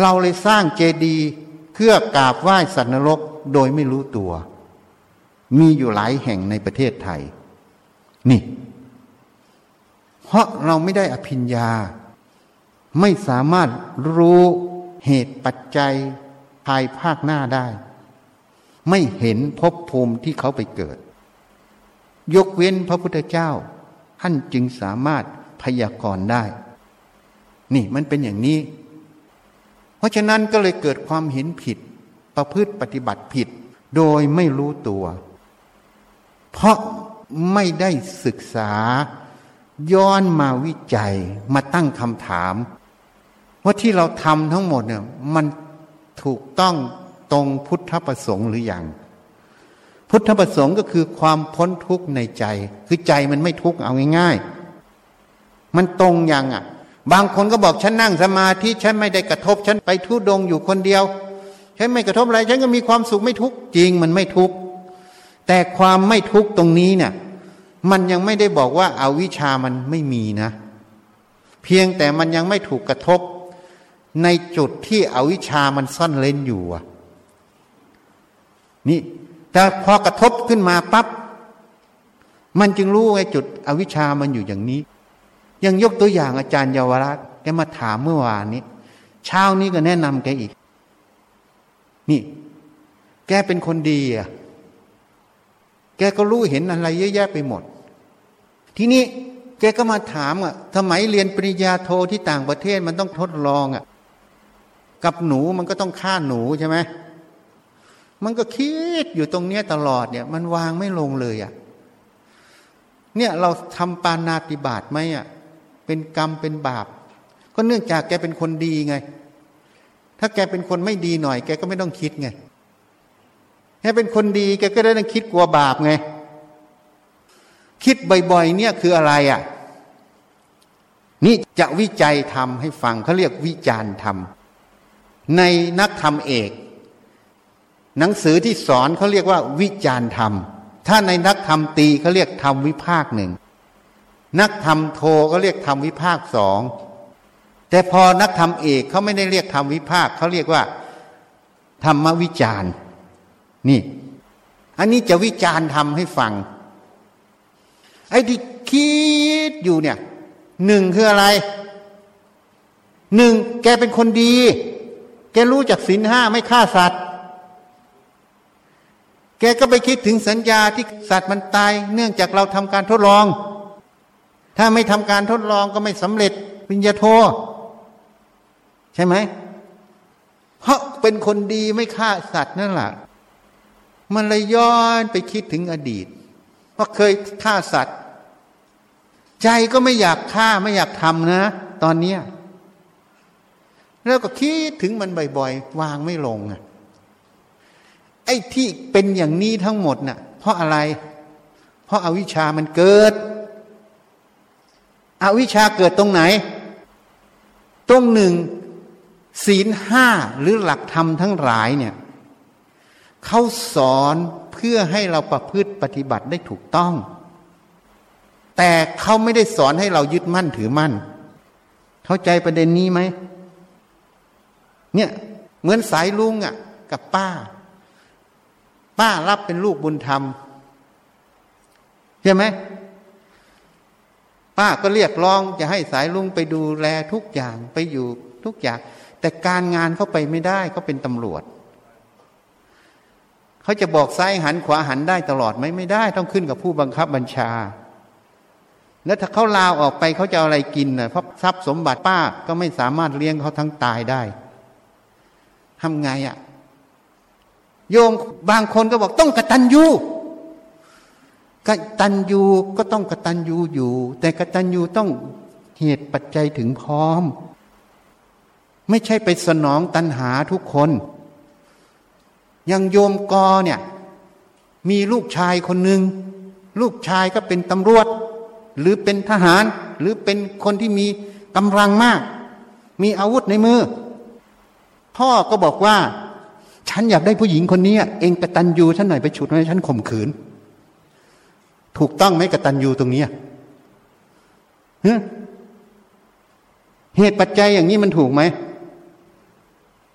Speaker 1: เราเลยสร้างเจดีย์เพื่อกราบไหว้สัตว์นรกโดยไม่รู้ตัว มีอยู่หลายแห่งในประเทศไทย นี่ เพราะเราไม่ได้อภิญญา ไม่สามารถรู้เหตุปัจจัยภายภาคหน้าได้ ไม่เห็นภพภูมิที่เขาไปเกิด ยกเว้นพระพุทธเจ้า ท่านจึงสามารถพยากรณ์ได้ นี่มันเป็นอย่างนี้ เพราะฉะนั้นก็เลยเกิดความเห็นผิด ประพฤติปฏิบัติผิด โดยไม่รู้ตัว เพราะไม่ได้ศึกษา ย้อนมาวิจัยมาตั้งคำถาม ว่าที่เราทำทั้งหมดเนี่ยมันถูกต้องตรงพุทธประสงค์หรืออยังพุทธประสงค์ก็คือความพ้นทุกข์ในใจ คือใจมันไม่ทุกข์เอาง่าย ๆ มันตรงยังอะ บางคนก็บอกฉันนั่งสมาธิฉันไม่ได้กระทบ ฉันไปทุดงอยู่คนเดียวฉันไม่กระทบอะไร ฉันก็มีความสุขไม่ทุกข์จริงมันไม่ทุกข์แต่ความไม่ทุกข์ตรงนี้เนี่ย มันยังไม่ได้บอกว่าอาวิชามันไม่มีนะ เพียงแต่มันยังไม่ถูกกระทบในจุดที่อวิชามันซ่อนเล่นอยู่อะนี่แต่พอกระทบขึ้นมาปับ๊บมันจึงรู้ไงจุดอวิชามันอยู่อย่างนี้ ยังยกตัวอย่างอาจารย์เยาวราชแกมาถามเมื่อวานนี้ เช้านี้ก็แนะนำแกอีก นี่ แกเป็นคนดีอะ แกก็รู้เห็นอะไรเยอะแยะไปหมด ทีนี้แกก็มาถามอะสมัยเรียนปริญญาโทที่ต่างประเทศมันต้องทดลองอะ กับหนูมันก็ต้องฆ่าหนูใช่ไหมมันก็คิดอยู่ตรงเนี้ยตลอดเนี่ย มันวางไม่ลงเลยอะ เนี่ยเราทำปานาติบาตไหมอะ เป็นกรรมเป็นบาป ก็เนื่องจากแกเป็นคนดีไง ถ้าแกเป็นคนไม่ดีหน่อย แกก็ไม่ต้องคิดไง แกเป็นคนดีแกก็ได้ต้องคิดกลัวบาปไง คิดบ่อยๆเนี่ยคืออะไรอะ่ะ นี่จะวิจัยทำให้ฟังเขาเรียกวิจารณ์ทำในนักธรรมเอก หนังสือที่สอนเขาเรียกว่า วิจารณ์ธรรม ถ้าในนักธรรมตีเขาเรียกธรรมวิภาคหนึ่งนักธรรมโทก็เรียกธรรมวิภาคสองแต่พอนักธรรมเอกเขาไม่ได้เรียกธรรมวิภาคเขาเรียกว่า ธรรมวิจารณ์ นี่ อันนี้จะวิจารณ์ทำให้ฟัง ไอ้ที่คิดอยู่เนี่ยหนึ่งคืออะไรหนึ่งแกเป็นคนดี แกรู้จักศีลห้าไม่ฆ่าสัตว์ แกก็ไปคิดถึงสัญญาที่สัตว์มันตาย เนื่องจากเราทำการทดลอง ถ้าไม่ทำการทดลองก็ไม่สำเร็จวิญญาโท ใช่ไหมเพราะเป็นคนดีไม่ฆ่าสัตว์นั่นแหละ มันเลยย้อนไปคิดถึงอดีตเพราะเคยฆ่าสัตว์ ใจก็ไม่อยากฆ่าไม่อยากทำนะ ตอนนี้แล้วก็คิดถึงมันบ่อยๆ วางไม่ลงอะไอ้ที่เป็นอย่างนี้ทั้งหมดนะ่ะ เพราะอะไร เพราะอาวิชามันเกิด อวิชาเกิดตรงไหน ตรงหนึ่งศีลห้าหรือหลักธรรมทั้งหลายเนี่ย เขาสอนเพื่อให้เราประพฤติปฏิบัติได้ถูกต้อง แต่เขาไม่ได้สอนให้เรายึดมั่นถือมั่น เข้าใจประเด็นนี้ไหมเนี่ยเหมือนสายลุงอะ่ะ กับป้า ป้ารับเป็นลูกบุญธรรมใช่ไหมป้าก็เรียกร้องจะให้สายลุงไปดูแลทุกอย่างไปอยู่ทุกอย่าง แต่การงานเขาไปไม่ได้เขาเป็นตำรวจ เขาจะบอกซ้ายหันขวาหันได้ตลอดไหมไม่ได้ ต้องขึ้นกับผู้บังคับบัญชา แล้วถ้าเขาลาออกไปเขาจะเอาอะไรกินนะเพราะทรัพย์สมบัติป้าก็ไม่สามารถเลี้ยงเขาทั้งตายได้ทำไงอะ่ะ โยมบางคนก็บอกต้องกตัญญูกตัญญูก็ต้องกตัญญูอยู่ แต่กตัญญูต้องเหตุปัจจัยถึงพร้อม ไม่ใช่ไปสนองตัณหาทุกคน อย่างโยมกอเนี่ย มีลูกชายคนหนึ่งลูกชายก็เป็นตำรวจ หรือเป็นทหาร หรือเป็นคนที่มีกำลังมาก มีอาวุธในมือ พ่อก็บอกว่า ฉันอยากได้ผู้หญิงคนนี้ เองกตัญญูฉันหน่อยไปฉุดให้ฉันข่มขืน ถูกต้องไหมกตัญญูตรงนี้เหตุปัจจัยอย่างนี้มันถูกไหม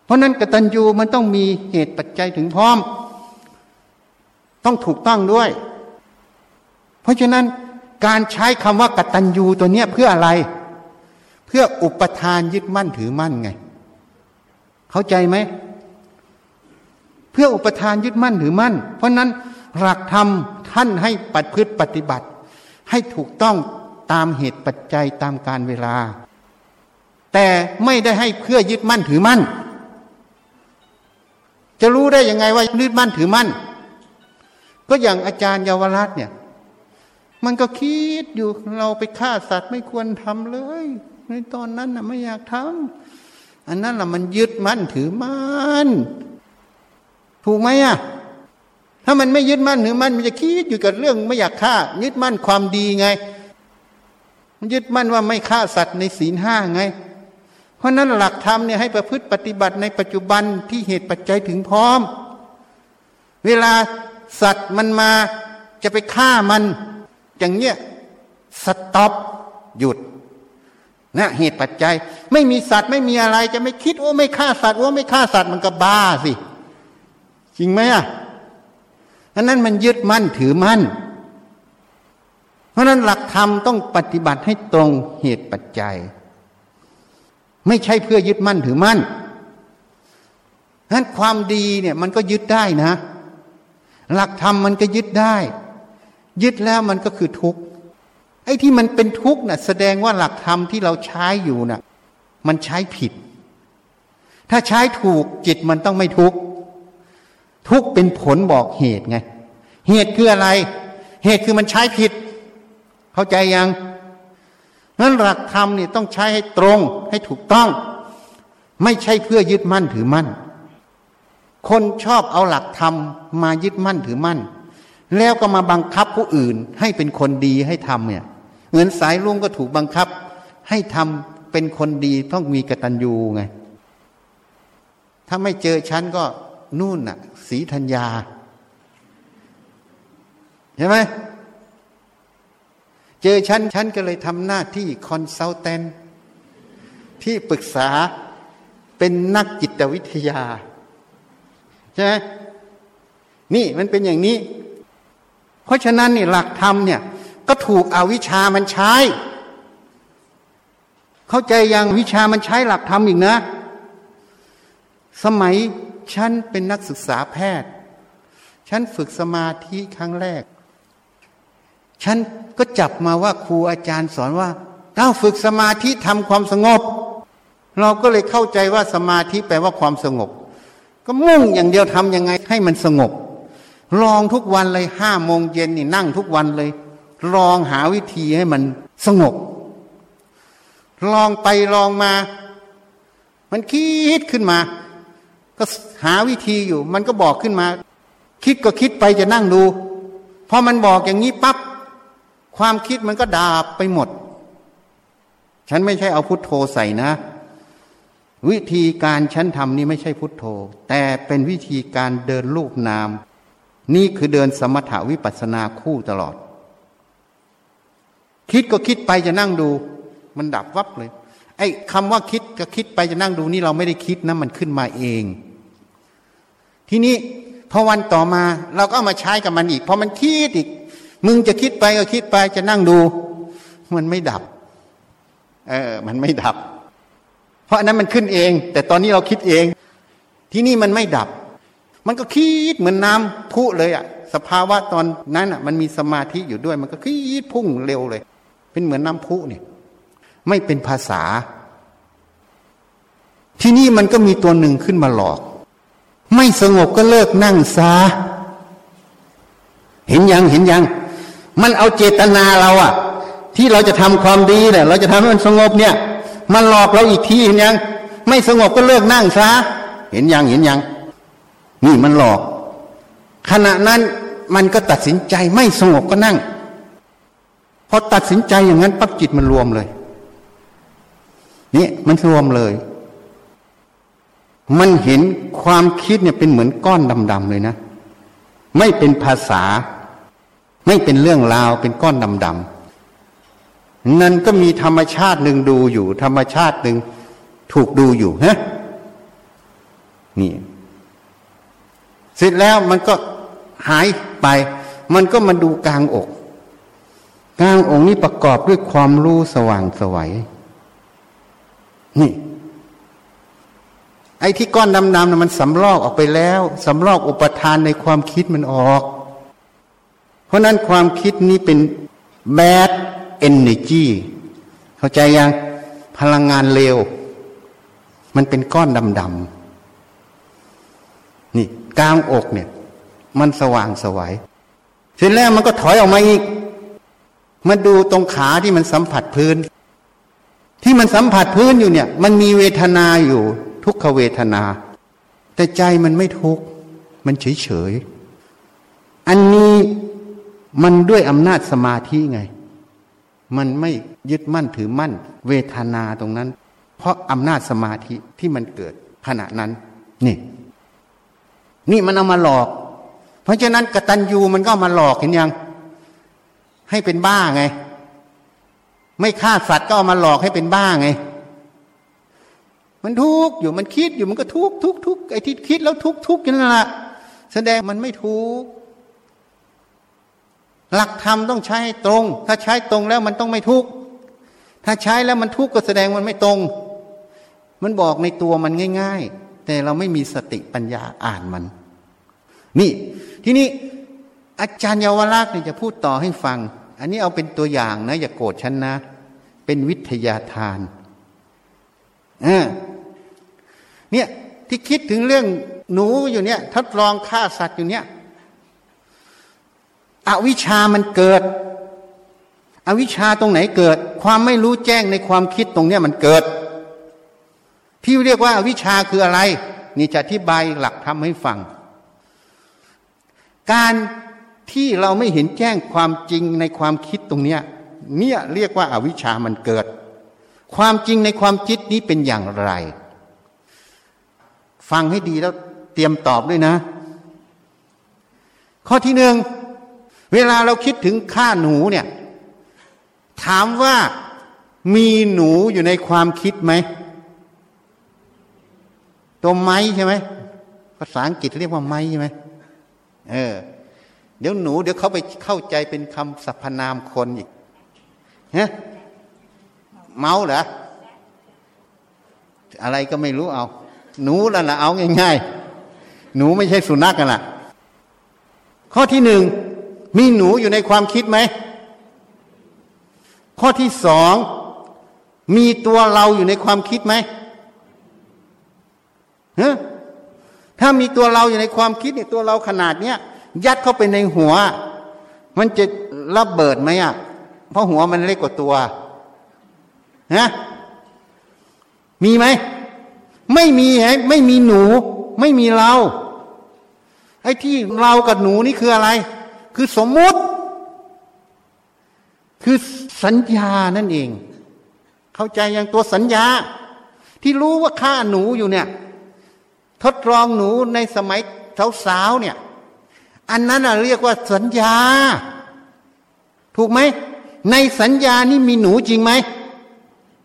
Speaker 1: เพราะนั้นกตัญญูมันต้องมีเหตุปัจจัยถึงพร้อม ต้องถูกต้องด้วย เพราะฉะนั้นการใช้คำว่ากตัญญูตัวเนี้ยเพื่ออะไร เพื่ออุปทานยึดมั่นถือมั่นไง เข้าใจไหมเพื่ออุปทานยึดมั่นถือมั่น เพราะนั้นหลักธรรมท่านให้ปัดพฤติปฏิบัติ ให้ถูกต้องตามเหตุปัจจัยตามการเวลา แต่ไม่ได้ให้เพื่อยึดมั่นถือมั่น จะรู้ได้ยังไงว่ายึดมั่นถือมั่น ก็อย่างอาจารย์เยาวราชเนี่ย มันก็คิดอยู่เราไปฆ่าสัตว์ไม่ควรทำเลย ในตอนนั้นน่ะไม่อยากทำอันนั้นแหละมันยึดมั่นถือมั่นถูกไหมอะถ้ามันไม่ยึดมั่นถือมั่นมันจะคิดอยู่กับเรื่องไม่อยากฆ่า ยึดมั่นความดีไง มันยึดมั่นว่าไม่ฆ่าสัตว์ในศีลห้าไง ราะนั้นหลักธรรมเนี่ยให้ประพฤติปฏิบัติในปัจจุบันที่เหตุปัจจัยถึงพร้อม เวลาสัตว์มันมาจะไปฆ่ามัน อย่างเนี้ยสต็อปหยุดนะเหตุปัจจัย ไม่มีสัตว์ไม่มีอะไรจะไม่คิดโอ้ไม่ฆ่าสัตว์โอ้ไม่ฆ่าสัตว์มันก็บ้าสิ จริงไหมอะอันนั้นมันยึดมั่นถือมั่น เพราะนั้นหลักธรรมต้องปฏิบัติให้ตรงเหตุปัจจัย ไม่ใช่เพื่อยึดมั่นถือมั่นนั้นความดีเนี่ยมันก็ยึดได้นะ หลักธรรมมันก็ยึดได้ ยึดแล้วมันก็คือทุกข์ไอ้ที่มันเป็นทุกข์น่ะแสดงว่าหลักธรรมที่เราใช้อยู่น่ะ มันใช้ผิด ถ้าใช้ถูกจิตมันต้องไม่ทุกข์ทุกข์เป็นผลบอกเหตุไง เหตุคืออะไร เหตุคือมันใช้ผิด เข้าใจยัง นั้นหลักธรรมนี่ต้องใช้ให้ตรงให้ถูกต้อง ไม่ใช่เพื่อยึดมั่นถือมั่น คนชอบเอาหลักธรรมมายึดมั่นถือมั่น แล้วก็มาบังคับผู้อื่นให้เป็นคนดีให้ทำเนี่ยเหมือนสายลุงก็ถูกบังคับ ให้ทำเป็นคนดีต้องมีกตัญญูไง ถ้าไม่เจอฉันก็นู่นน่ะ สีธัญญาใช่ไหม เจอฉันฉันก็เลยทำหน้าที่คอนซัลแทนที่ปรึกษาเป็นนักจิตวิทยา ใช่ไหมนี่มันเป็นอย่างนี้ เพราะฉะนั้นนี่หลักธรรมเนี่ย ก็ถูกอวิชามันใช้ เข้าใจยังวิชามันใช้หลักธรรมอีกนะ สมัยฉันเป็นนักศึกษาแพทย์ ฉันฝึกสมาธิครั้งแรก ฉันก็จับมาว่าครูอาจารย์สอนว่าเราฝึกสมาธิทำความสงบ เราก็เลยเข้าใจว่าสมาธิแปลว่าความสงบ ก็มุ่งอย่างเดียวทำยังไงให้มันสงบ ลองทุกวันเลยห้าโมงเย็นนี่นั่งทุกวันเลย ลองหาวิธีให้มันสงบ ลองไปลองมา มันคิดขึ้นมา ก็หาวิธีอยู่ มันก็บอกขึ้นมา คิดก็คิดไปจะนั่งดูพอมันบอกอย่างนี้ปับ๊บ ความคิดมันก็ดาบไปหมด ฉันไม่ใช่เอาพุทโธใส่นะ วิธีการฉันทำนี่ไม่ใช่พุทโธ แต่เป็นวิธีการเดินรูปนาม นี่คือเดินสมถาวิปัสนาคู่ตลอด คิดก็คิดไปจะนั่งดู มันดับวับเลย ไอ้คำว่าคิดก็คิดไปจะนั่งดูนี่เราไม่ได้คิดนะมันขึ้นมาเอง ทีนี้พอวันต่อมาเราก็เอามาใช้กับมันอีกพอมันคิดอีก มึงจะคิดไปก็คิดไปจะนั่งดู มันไม่ดับ เออ มันไม่ดับ เพราะอันนั้นมันขึ้นเอง แต่ตอนนี้เราคิดเอง ที่นี่มันไม่ดับ มันก็คิดเหมือนน้ำพุเลยอะสภาวะตอนนั้นอะมันมีสมาธิอยู่ด้วย มันก็คิดพุ่งเร็วเลย เป็นเหมือนน้ำพุเนี่ย ไม่เป็นภาษา ที่นี่มันก็มีตัวหนึ่งขึ้นมาหลอก ไม่สงบก็เลิกนั่งซะเห็นยังเห็นยัง มันเอาเจตนาเราอะที่เราจะทำความดีเนี่ยเราจะทำให้มันสงบเนี่ย มันหลอกเราอีกทีเห็นยัง ไม่สงบก็เลิกนั่งซะเห็นยังเห็นยัง นี่มันหลอก ขณะนั้นมันก็ตัดสินใจไม่สงบก็นั่งพอตัดสินใจอย่างนั้นปั๊บจิตมันรวมเลยนี่มันรวมเลย มันเห็นความคิดเนี่ยเป็นเหมือนก้อนดำๆเลยนะ ไม่เป็นภาษา ไม่เป็นเรื่องราวเป็นก้อนดำๆนั่นก็มีธรรมชาติหนึ่งดูอยู่ ธรรมชาติหนึ่งถูกดูอยู่ฮะนี่เสร็จแล้วมันก็หายไป มันก็มาดูกลางอก กลางอกนี้ประกอบด้วยความรู้สว่างสวัยนี่ ไอ้ที่ก้อนดำๆน่ะมันสำลอกออกไปแล้วสำลอกอุปทานในความคิดมันออก เพราะนั้นความคิดนี้เป็น bad energy เข้าใจยังพลังงานเลว มันเป็นก้อนดำๆนี่กลางอกเนี่ย มันสว่างสวัยเสร็จแล้วมันก็ถอยออกมาอีกมาดูตรงขาที่มันสัมผัสพื้น ที่มันสัมผัสพื้นอยู่เนี่ย มันมีเวทนาอยู่ ทุกขเวทนา แต่ใจมันไม่ทุกข์มันเฉยเฉยอันนี้ มันด้วยอำนาจสมาธิไง มันไม่ยึดมั่นถือมั่น เวทนาตรงนั้น เพราะอำนาจสมาธิที่มันเกิดขณะนั้น นี่ นี่มันเอามาหลอก เพราะฉะนั้นกตัญญูมันก็มาหลอกเห็นยัง ให้เป็นบ้าไง ไม่ฆ่าสัตว์ก็เอามาหลอกให้เป็นบ้าไง มันทุกข์อยู่มันคิดอยู่มันก็ทุกข์ทุกข์ทุกข์ไอ้ที่คิดแล้วทุกข์ทุกข์นั่นแหละแสดงมันไม่ทุกข์ หลักธรรมต้องใช้ตรง ถ้าใช้ตรงแล้วมันต้องไม่ทุกข์ถ้าใช้แล้วมันทุกข์ก็แสดงมันไม่ตรง มันบอกในตัวมันง่าย ๆ แต่เราไม่มีสติปัญญาอ่านมัน นี่ ทีนี้อาจารย์เยาวราชเนี่ยจะพูดต่อให้ฟัง อันนี้เอาเป็นตัวอย่างนะ อย่าโกรธฉันนะ เป็นวิทยาทานอเนี่ยที่คิดถึงเรื่องหนูอยู่เนี่ย ทดลองฆ่าสัตว์อยู่เนี่ย อวิชามันเกิด อวิชาตรงไหนเกิด ความไม่รู้แจ้งในความคิดตรงเนี้ยมันเกิด ที่เรียกว่าอวิชาคืออะไร นี่จะอธิบายหลักทำให้ฟัง การที่เราไม่เห็นแจ้งความจริงในความคิดตรงเนี้ยเนี่ยเรียกว่าอาวิชามันเกิด ความจริงในความคิดนี้เป็นอย่างไร ฟังให้ดีแล้วเตรียมตอบด้วยนะ ข้อที่หนึ่ง เวลาเราคิดถึงฆ่าหนูเนี่ย ถามว่ามีหนูอยู่ในความคิดไหมตัวไม้ใช่ไหมภาษาอังกฤษเรียกว่าไม้ใช่ไหมเออ เดี๋ยวหนู เดี๋ยวเขาไปเข้าใจเป็นคำสรรพนามคนอีกฮะเมาเหรออะไรก็ไม่รู้เอา หนูแล้วนะเอาง่าย ๆ หนูไม่ใช่สุนัขกันล่ะ ข้อที่หนึ่ง มีหนูอยู่ในความคิดไหม ข้อที่สอง มีตัวเราอยู่ในความคิดไหมฮะถ้ามีตัวเราอยู่ในความคิดเนี่ยตัวเราขนาดเนี้ยยัดเข้าไปในหัว มันจะระเบิดไหมอะ เพราะหัวมันเล็กกว่าตัวฮะมีไหม ไม่มีไงไม่มีหนู ไม่มีเรา ไอ้ที่เรากับหนูนี่คืออะไร คือสมมุติ คือสัญญานั่นเอง เข้าใจอย่างตัวสัญญา ที่รู้ว่าฆ่าหนูอยู่เนี่ย ทดลองหนูในสมัยสาวๆเนี่ย อันนั้นเรียกว่าสัญญา ถูกไหม ในสัญญานี่มีหนูจริงไหม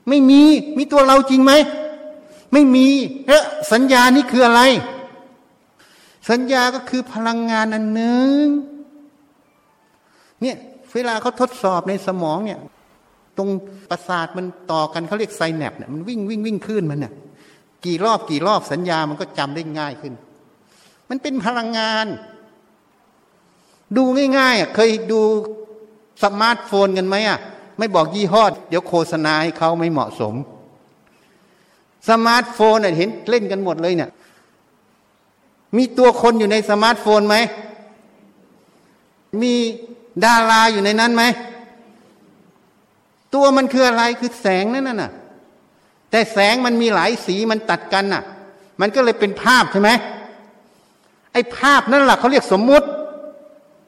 Speaker 1: ไม่มี มีตัวเราจริงไหม ไม่มีแล้สัญญานี่คืออะไร สัญญาก็คือพลังงานอันหนึ่ง เนี่ยเวลาเขาทดสอบในสมองเนี่ย ตรงประสาทมันต่อกันเขาเรียก synapse เนี่ยมันวิ่งวิ่งวิ่งขึ้นมันเนี่ยกี่รอบกี่รอบสัญญามันก็จำได้ง่ายขึ้น มันเป็นพลังงาน ดูง่ายๆเคยดูสมาร์ทโฟนกันไหมอะไม่บอกยี่ห้อเดี๋ยวโฆษณาให้เขาไม่เหมาะสม สมาร์ทโฟนเห็นเล่นกันหมดเลยเนี่ย มีตัวคนอยู่ในสมาร์ทโฟนไหมมี ดาราอยู่ในนั้นไหม ตัวมันคืออะไรคือแสงนั่นน่ะ แต่แสงมันมีหลายสีมันตัดกันน่ะ มันก็เลยเป็นภาพใช่ไหมไอ้ภาพนั่นแหละเขาเรียกสมมุติ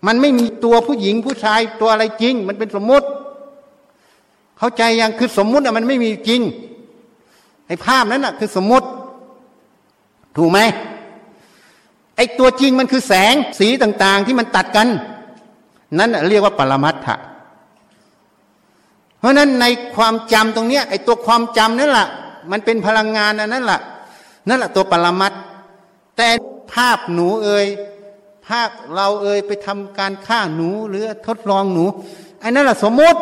Speaker 1: มันไม่มีตัวผู้หญิงผู้ชายตัวอะไรจริง มันเป็นสมมุติ เข้าใจยังคือสมมุติอะมันไม่มีจริงไอ้ภาพนั้นน่ะ คือสมมุติ ถูกไหมไอ้ตัวจริงมันคือแสงสีต่าง ๆ ที่มันตัดกัน นั่นเรียกว่าปรมัตถะเพราะนั้นในความจำตรงเนี้ยไอ้ตัวความจำนั่นแหละมันเป็นพลังงานนั่นแหละนั่นแหละตัวปรมัตแต่ภาพหนูเอ่ยภาพเราเอ่ยไปทำการฆ่าหนูหรือทดลองหนูไอ้นั่นแหละสมมติ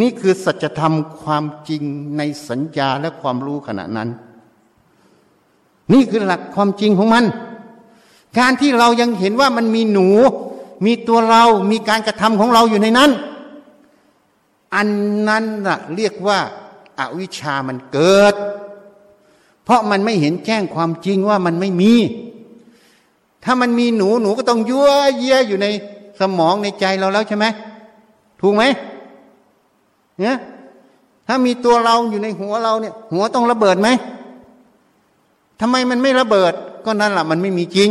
Speaker 1: นี่คือสัจธรรมความจริงในสัญญาและความรู้ขณะนั้น นี่คือหลักความจริงของมัน การที่เรายังเห็นว่ามันมีหนู มีตัวเรามีการกระทำของเราอยู่ในนั้น อันนั้นน่ะเรียกว่าอาวิชามันเกิด เพราะมันไม่เห็นแจ้งความจริงว่ามันไม่มี ถ้ามันมีหนูหนูก็ต้องยั่วเยี่ยอยู่ในสมองในใจเราแล้วใช่ไหมถูกไหมเนี่ยถ้ามีตัวเราอยู่ในหัวเราเนี่ย หัวต้องระเบิดไหมทำไมมันไม่ระเบิด ก็นั่นแหละมันไม่มีจริง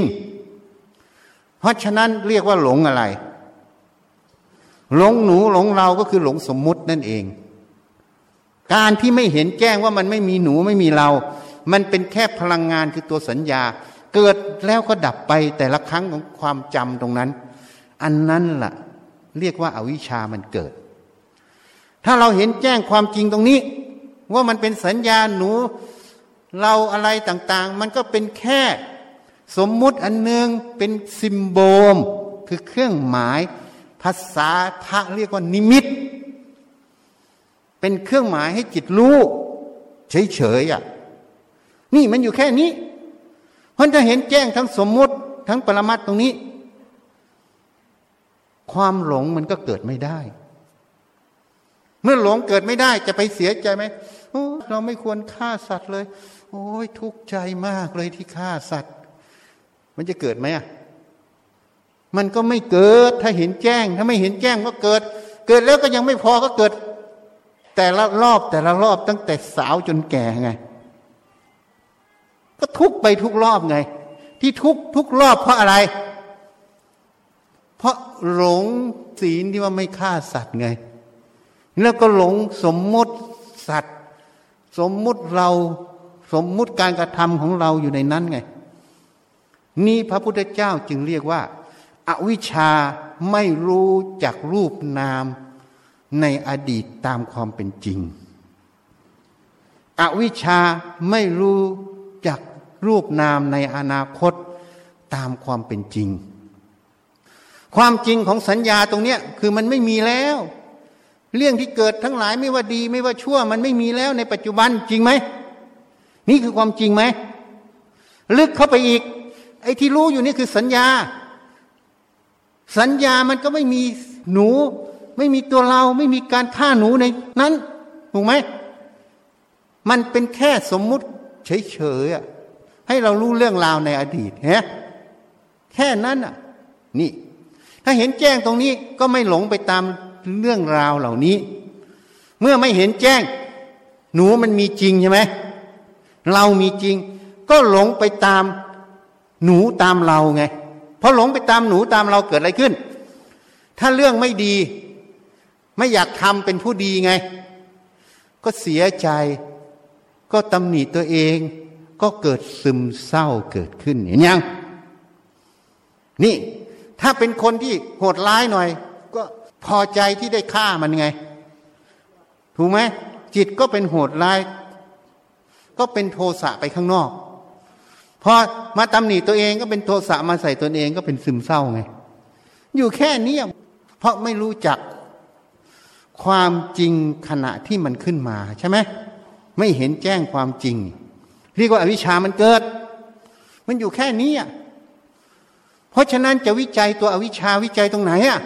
Speaker 1: ราะฉะนั้นเรียกว่าหลงอะไร หลงหนูหลงเราก็คือหลงสมมุตินั่นเอง การที่ไม่เห็นแจ้งว่ามันไม่มีหนูไม่มีเรา มันเป็นแค่พลังงานคือตัวสัญญา เกิดแล้วก็ดับไปแต่ละครั้งของความจำตรงนั้น อันนั้นละ่ะ เรียกว่าอาวิชามันเกิด ถ้าเราเห็นแจ้งความจริงตรงนี้ ว่ามันเป็นสัญญาหนูเราอะไรต่างๆ มันก็เป็นแค่ สมมุติอันหนึ่งเป็นซิมโบลคือเครื่องหมาย ภาษาพระเรียกว่านิมิต เป็นเครื่องหมายให้จิตรู้เฉยๆอะนี่มันอยู่แค่นี้เพราะจะเห็นแจ้งทั้งสมมุติ ทั้งปรมัตตรงนี้ ความหลงมันก็เกิดไม่ได้ เมื่อหลงเกิดไม่ได้จะไปเสียใจไหมเราไม่ควรฆ่าสัตว์เลย โอ้ยทุกข์ใจมากเลยที่ฆ่าสัตว์ มันจะเกิดไหมอะมันก็ไม่เกิดถ้าเห็นแจ้ง ถ้าไม่เห็นแจ้งก็เกิด เกิดแล้วก็ยังไม่พอก็เกิด แต่ละรอบแต่ละรอบตั้งแต่สาวจนแก่ไง ก็ทุกไปทุกรอบไง ที่ทุกทุกรอบเพราะอะไร เพราะหลงศีลที่ว่าไม่ฆ่าสัตว์ไง แล้วก็หลงสมมติสัตว์ สมมุติเราสมมุติการกระทำของเราอยู่ในนั้นไง นี่พระพุทธเจ้าจึงเรียกว่าอาวิชชาไม่รู้จักรูปนามในอดีตตามความเป็นจริง อวิชชาไม่รู้จักรูปนามในอนาคตตามความเป็นจริง ความจริงของสัญญาตรงนี้คือมันไม่มีแล้ว เรื่องที่เกิดทั้งหลายไม่ว่าดีไม่ว่าชั่วมันไม่มีแล้วในปัจจุบันจริงไหม นี่คือความจริงไหม ลึกเข้าไปอีก ไอ้ที่รู้อยู่นี่คือสัญญา สัญญามันก็ไม่มีหนู ไม่มีตัวเราไม่มีการฆ่าหนูในนั้นถูกไหมมันเป็นแค่สมมุติเฉยๆให้เรารู้เรื่องราวในอดีตฮะแค่นั้นอะ นี่ ถ้าเห็นแจ้งตรงนี้ก็ไม่หลงไปตามเรื่องราวเหล่านี้ เมื่อไม่เห็นแจ้ง หนูมันมีจริงใช่ไหมเรามีจริง ก็หลงไปตาม หนูตามเราไงพอหลงไปตามหนูตามเราเกิดอะไรขึ้น ถ้าเรื่องไม่ดี ไม่อยากทำเป็นผู้ดีไง ก็เสียใจ ก็ตำหนิตัวเอง ก็เกิดซึมเศร้าเกิดขึ้นเห็นยัง นี่ถ้าเป็นคนที่โหดร้ายหน่อย ก็พอใจที่ได้ฆ่ามันไง ถูกไหมจิตก็เป็นโหดร้าย ก็เป็นโทสะไปข้างนอก พอมาตำหนิตัวเองก็เป็นโทสะมาใส่ตัวเองก็เป็นซึมเศร้าไง อยู่แค่นี้เพราะไม่รู้จักความจริงขณะที่มันขึ้นมาใช่ไหมไม่เห็นแจ้งความจริง เรียกว่าอวิชามันเกิด มันอยู่แค่นี้เพราะฉะนั้นจะวิจัยตัวอวิชาวิจัยตรงไหนอะ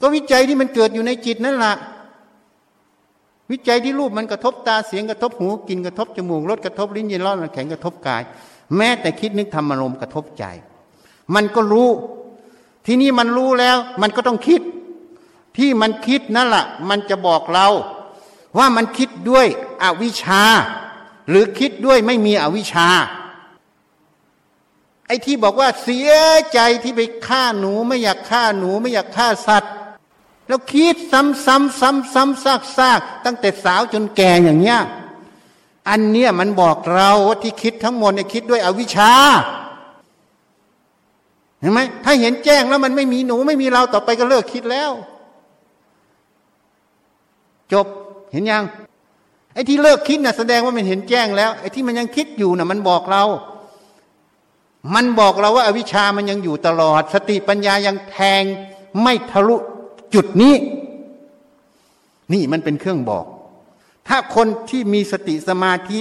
Speaker 1: ก็วิจัยที่มันเกิดอยู่ในจิตนั่นแหละ วิจัยที่รูปมันกระทบตาเสียงกระทบหูกินกระทบจมูกรสกระทบลิ้นเย็นร้อนแข็งกระทบกาย แม้แต่คิดนึกทำอารมณ์กระทบใจ มันก็รู้ ที่นี่มันรู้แล้ว มันก็ต้องคิด ที่มันคิดนั่นแหละมันจะบอกเรา ว่ามันคิดด้วยอวิชชา หรือคิดด้วยไม่มีอวิชชา ไอ้ที่บอกว่าเสียใจที่ไปฆ่าหนู ไม่อยากฆ่าหนู ไม่อยากฆ่าสัตว์ แล้วคิดซ้ำซ้ำซ้ำซ้ำซากซากตั้งแต่สาวจนแก่อย่างเงี้ยอันเนี้ยมันบอกเราว่าที่คิดทั้งหมดเนี่ยคิดด้วยอวิชชาเห็นไหมถ้าเห็นแจ้งแล้วมันไม่มีหนูไม่มีเราต่อไปก็เลิกคิดแล้ว จบเห็นยังไอ้ที่เลิกคิดน่ะแสดงว่ามันเห็นแจ้งแล้วไอ้ที่มันยังคิดอยู่น่ะ มันบอกเรา มันบอกเราว่าอาวิชามันยังอยู่ตลอด สติปัญญายังแทงไม่ทะลุ จุดนี้ นี่มันเป็นเครื่องบอก ถ้าคนที่มีสติสมาธิ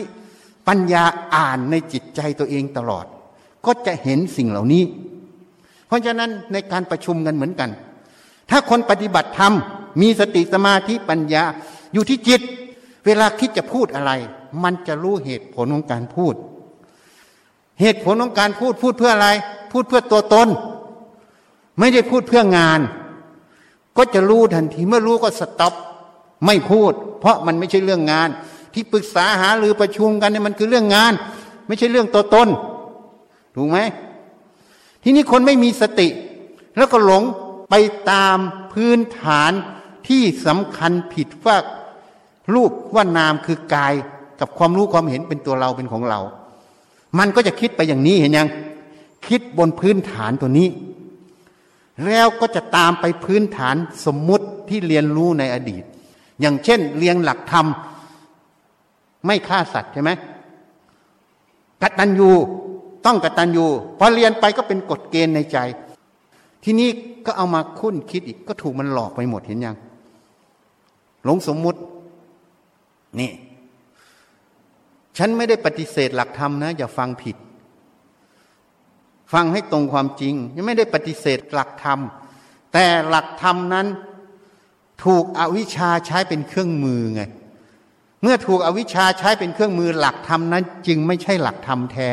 Speaker 1: ปัญญาอ่านในจิตใจตัวเองตลอด ก็จะเห็นสิ่งเหล่านี้ เพราะฉะนั้นในการประชุมกันเหมือนกัน ถ้าคนปฏิบัติธรรม มีสติสมาธิปัญญาอยู่ที่จิต เวลาคิดจะพูดอะไร มันจะรู้เหตุผลของการพูด เหตุผลของการพูดพูดเพื่ออะไร พูดเพื่อตัวตน ไม่ได้พูดเพื่องาน ก็จะรู้ทันทีเมื่อรู้ก็สต็อปไม่พูด เพราะมันไม่ใช่เรื่องงาน ที่ปรึกษาหาหรือประชุมกันเนี่ยมันคือเรื่องงาน ไม่ใช่เรื่องตัวตนถูกไหมทีนี้คนไม่มีสติ แล้วก็หลงไปตามพื้นฐานที่สำคัญผิดว่ารูปว่านามคือกายกับความรู้ความเห็นเป็นตัวเราเป็นของเรา มันก็จะคิดไปอย่างนี้เห็นยัง คิดบนพื้นฐานตัวนี้ แล้วก็จะตามไปพื้นฐานสมมุติที่เรียนรู้ในอดีต อย่างเช่น เรียงหลักธรรม ไม่ฆ่าสัตว์ใช่ไหมกตัญญูต้องกตัญญูพอเรียนไปก็เป็นกฎเกณฑ์ในใจ ที่นี้ก็เอามาคุ้นคิดอีกก็ถูกมันหลอกไปหมดเห็นยัง หลงสมมุตินี่ ฉันไม่ได้ปฏิเสธหลักธรรมนะ อย่าฟังผิด ฟังให้ตรงความจริง ยังไม่ได้ปฏิเสธหลักธรรม แต่หลักธรรมนั้นถูกอวิชชาใช้เป็นเครื่องมือไง เมื่อถูกอวิชชาใช้เป็นเครื่องมือหลักธรรมนั้น จึงไม่ใช่หลักธรรมแท้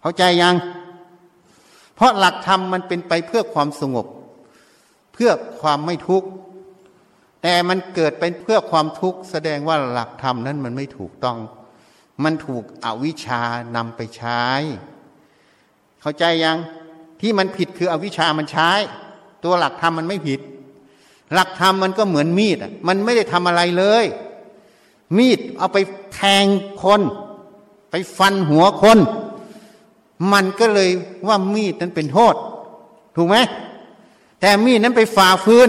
Speaker 1: เข้าใจยัง เพราะหลักธรรมมันเป็นไปเพื่อความสงบ เพื่อความไม่ทุกข์แต่มันเกิดเป็นเพื่อความทุกข์แสดงว่าหลักธรรมนั้นมันไม่ถูกต้อง มันถูกอวิชานำไปใช้ เข้าใจยังที่มันผิดคืออวิชามันใช้ ตัวหลักธรรมมันไม่ผิด หลักธรรมมันก็เหมือนมีดมันไม่ได้ทำอะไรเลย มีดเอาไปแทงคน ไปฟันหัวคน มันก็เลยว่ามีดนั้นเป็นโทษ ถูกไหมแต่มีดนั้นไปฝ่าฟืน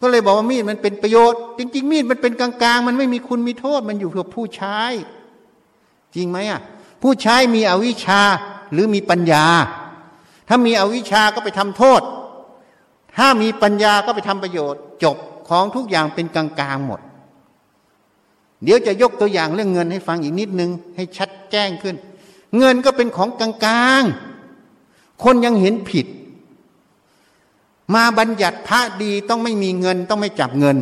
Speaker 1: ก็เลยบอกว่ามีดมันเป็นประโยชน์ จริง ๆ มีดมันเป็นกลางๆ มันไม่มีคุณมีโทษ มันอยู่เพื่อผู้ใช้ จริงไหมอะผู้ใช้มีอวิชชา หรือมีปัญญา ถ้ามีอวิชชาก็ไปทำโทษ ถ้ามีปัญญาก็ไปทำประโยชน์ จบของทุกอย่างเป็นกลางๆหมด เดี๋ยวจะยกตัวอย่างเรื่องเงินให้ฟังอีกนิดนึง ให้ชัดแจ้งขึ้น เงินก็เป็นของกลางๆ คนยังเห็นผิด มาบัญญัติพระดีต้องไม่มีเงินต้องไม่จับเงิน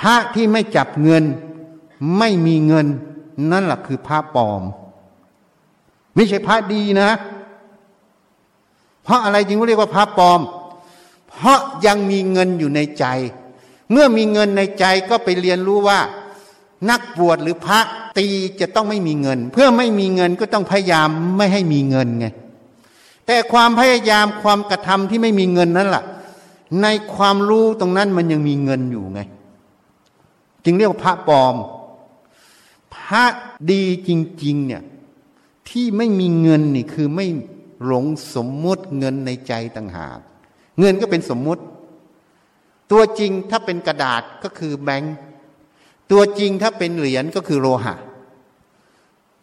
Speaker 1: พระที่ไม่จับเงิน ไม่มีเงินนั่นแหละคือพระปลอม ไม่ใช่พระดีนะ เพราะอะไรจึงเรียกว่าพระปลอม เพราะยังมีเงินอยู่ในใจ เมื่อมีเงินในใจก็ไปเรียนรู้ว่า นักบวชหรือพระตีจะต้องไม่มีเงิน เพื่อไม่มีเงินก็ต้องพยายามไม่ให้มีเงินไง แต่ความพยายามความกระทำที่ไม่มีเงินนั้นละ่ะ ในความรู้ตรงนั้นมันยังมีเงินอยู่ไง จึงเรียกว่าพระปลอม พระดีจริง ๆ เนี่ย ที่ไม่มีเงินนี่คือไม่หลงสมมุติเงินในใจต่างหาก เงินก็เป็นสมมุติ ตัวจริงถ้าเป็นกระดาษก็คือแบงค์ตัวจริงถ้าเป็นเหรียญก็คือโลหะ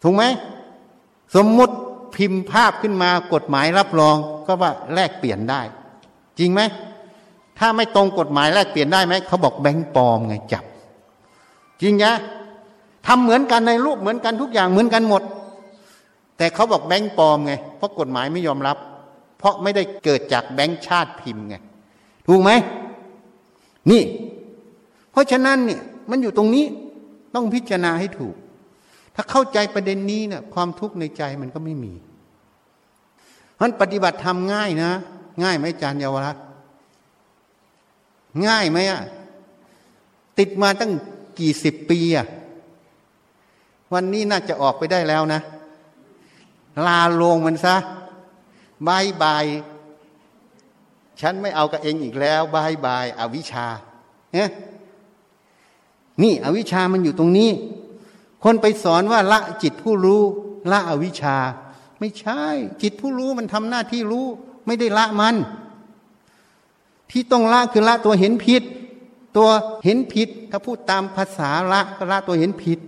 Speaker 1: ถูกไหมสมมุติพิมพ์ภาพขึ้นมากฎหมายรับรองก็ว่าแลกเปลี่ยนได้ จริงไหมถ้าไม่ตรงกฎหมายแลกเปลี่ยนได้ไหมเขาบอกแบงค์ปลอมไงจับ จริงนะทำเหมือนกันในรูปเหมือนกันทุกอย่างเหมือนกันหมด แต่เขาบอกแบงค์ปลอมไงเพราะกฎหมายไม่ยอมรับ เพราะไม่ได้เกิดจากแบงค์ชาติพิมพ์ไงถูกไหมนี่ เพราะฉะนั้นเนี่ยมันอยู่ตรงนี้ต้องพิจารณาให้ถูก ถ้าเข้าใจประเด็นนี้เนะี่ยความทุกข์ในใจมันก็ไม่มีมันปฏิบัติทำง่ายนะ ง่ายไหมอาจารย์เยาวรัตง่ายไหมอะติดมาตั้งกี่สิบปีอะวันนี้น่าจะออกไปได้แล้วนะ ลาลงมันซะ bye bye ฉันไม่เอากับเอ็งอีกแล้ว bye bye อวิชชาเนี่ยนี่อวิชชามันอยู่ตรงนี้ คนไปสอนว่าละจิตผู้รู้ละอวิชชา ไม่ใช่ จิตผู้รู้มันทำหน้าที่รู้ ไม่ได้ละมัน ที่ต้องละคือละตัวเห็นผิด ตัวเห็นผิด ถ้าพูดตามภาษาละก็ละตัวเห็นผิด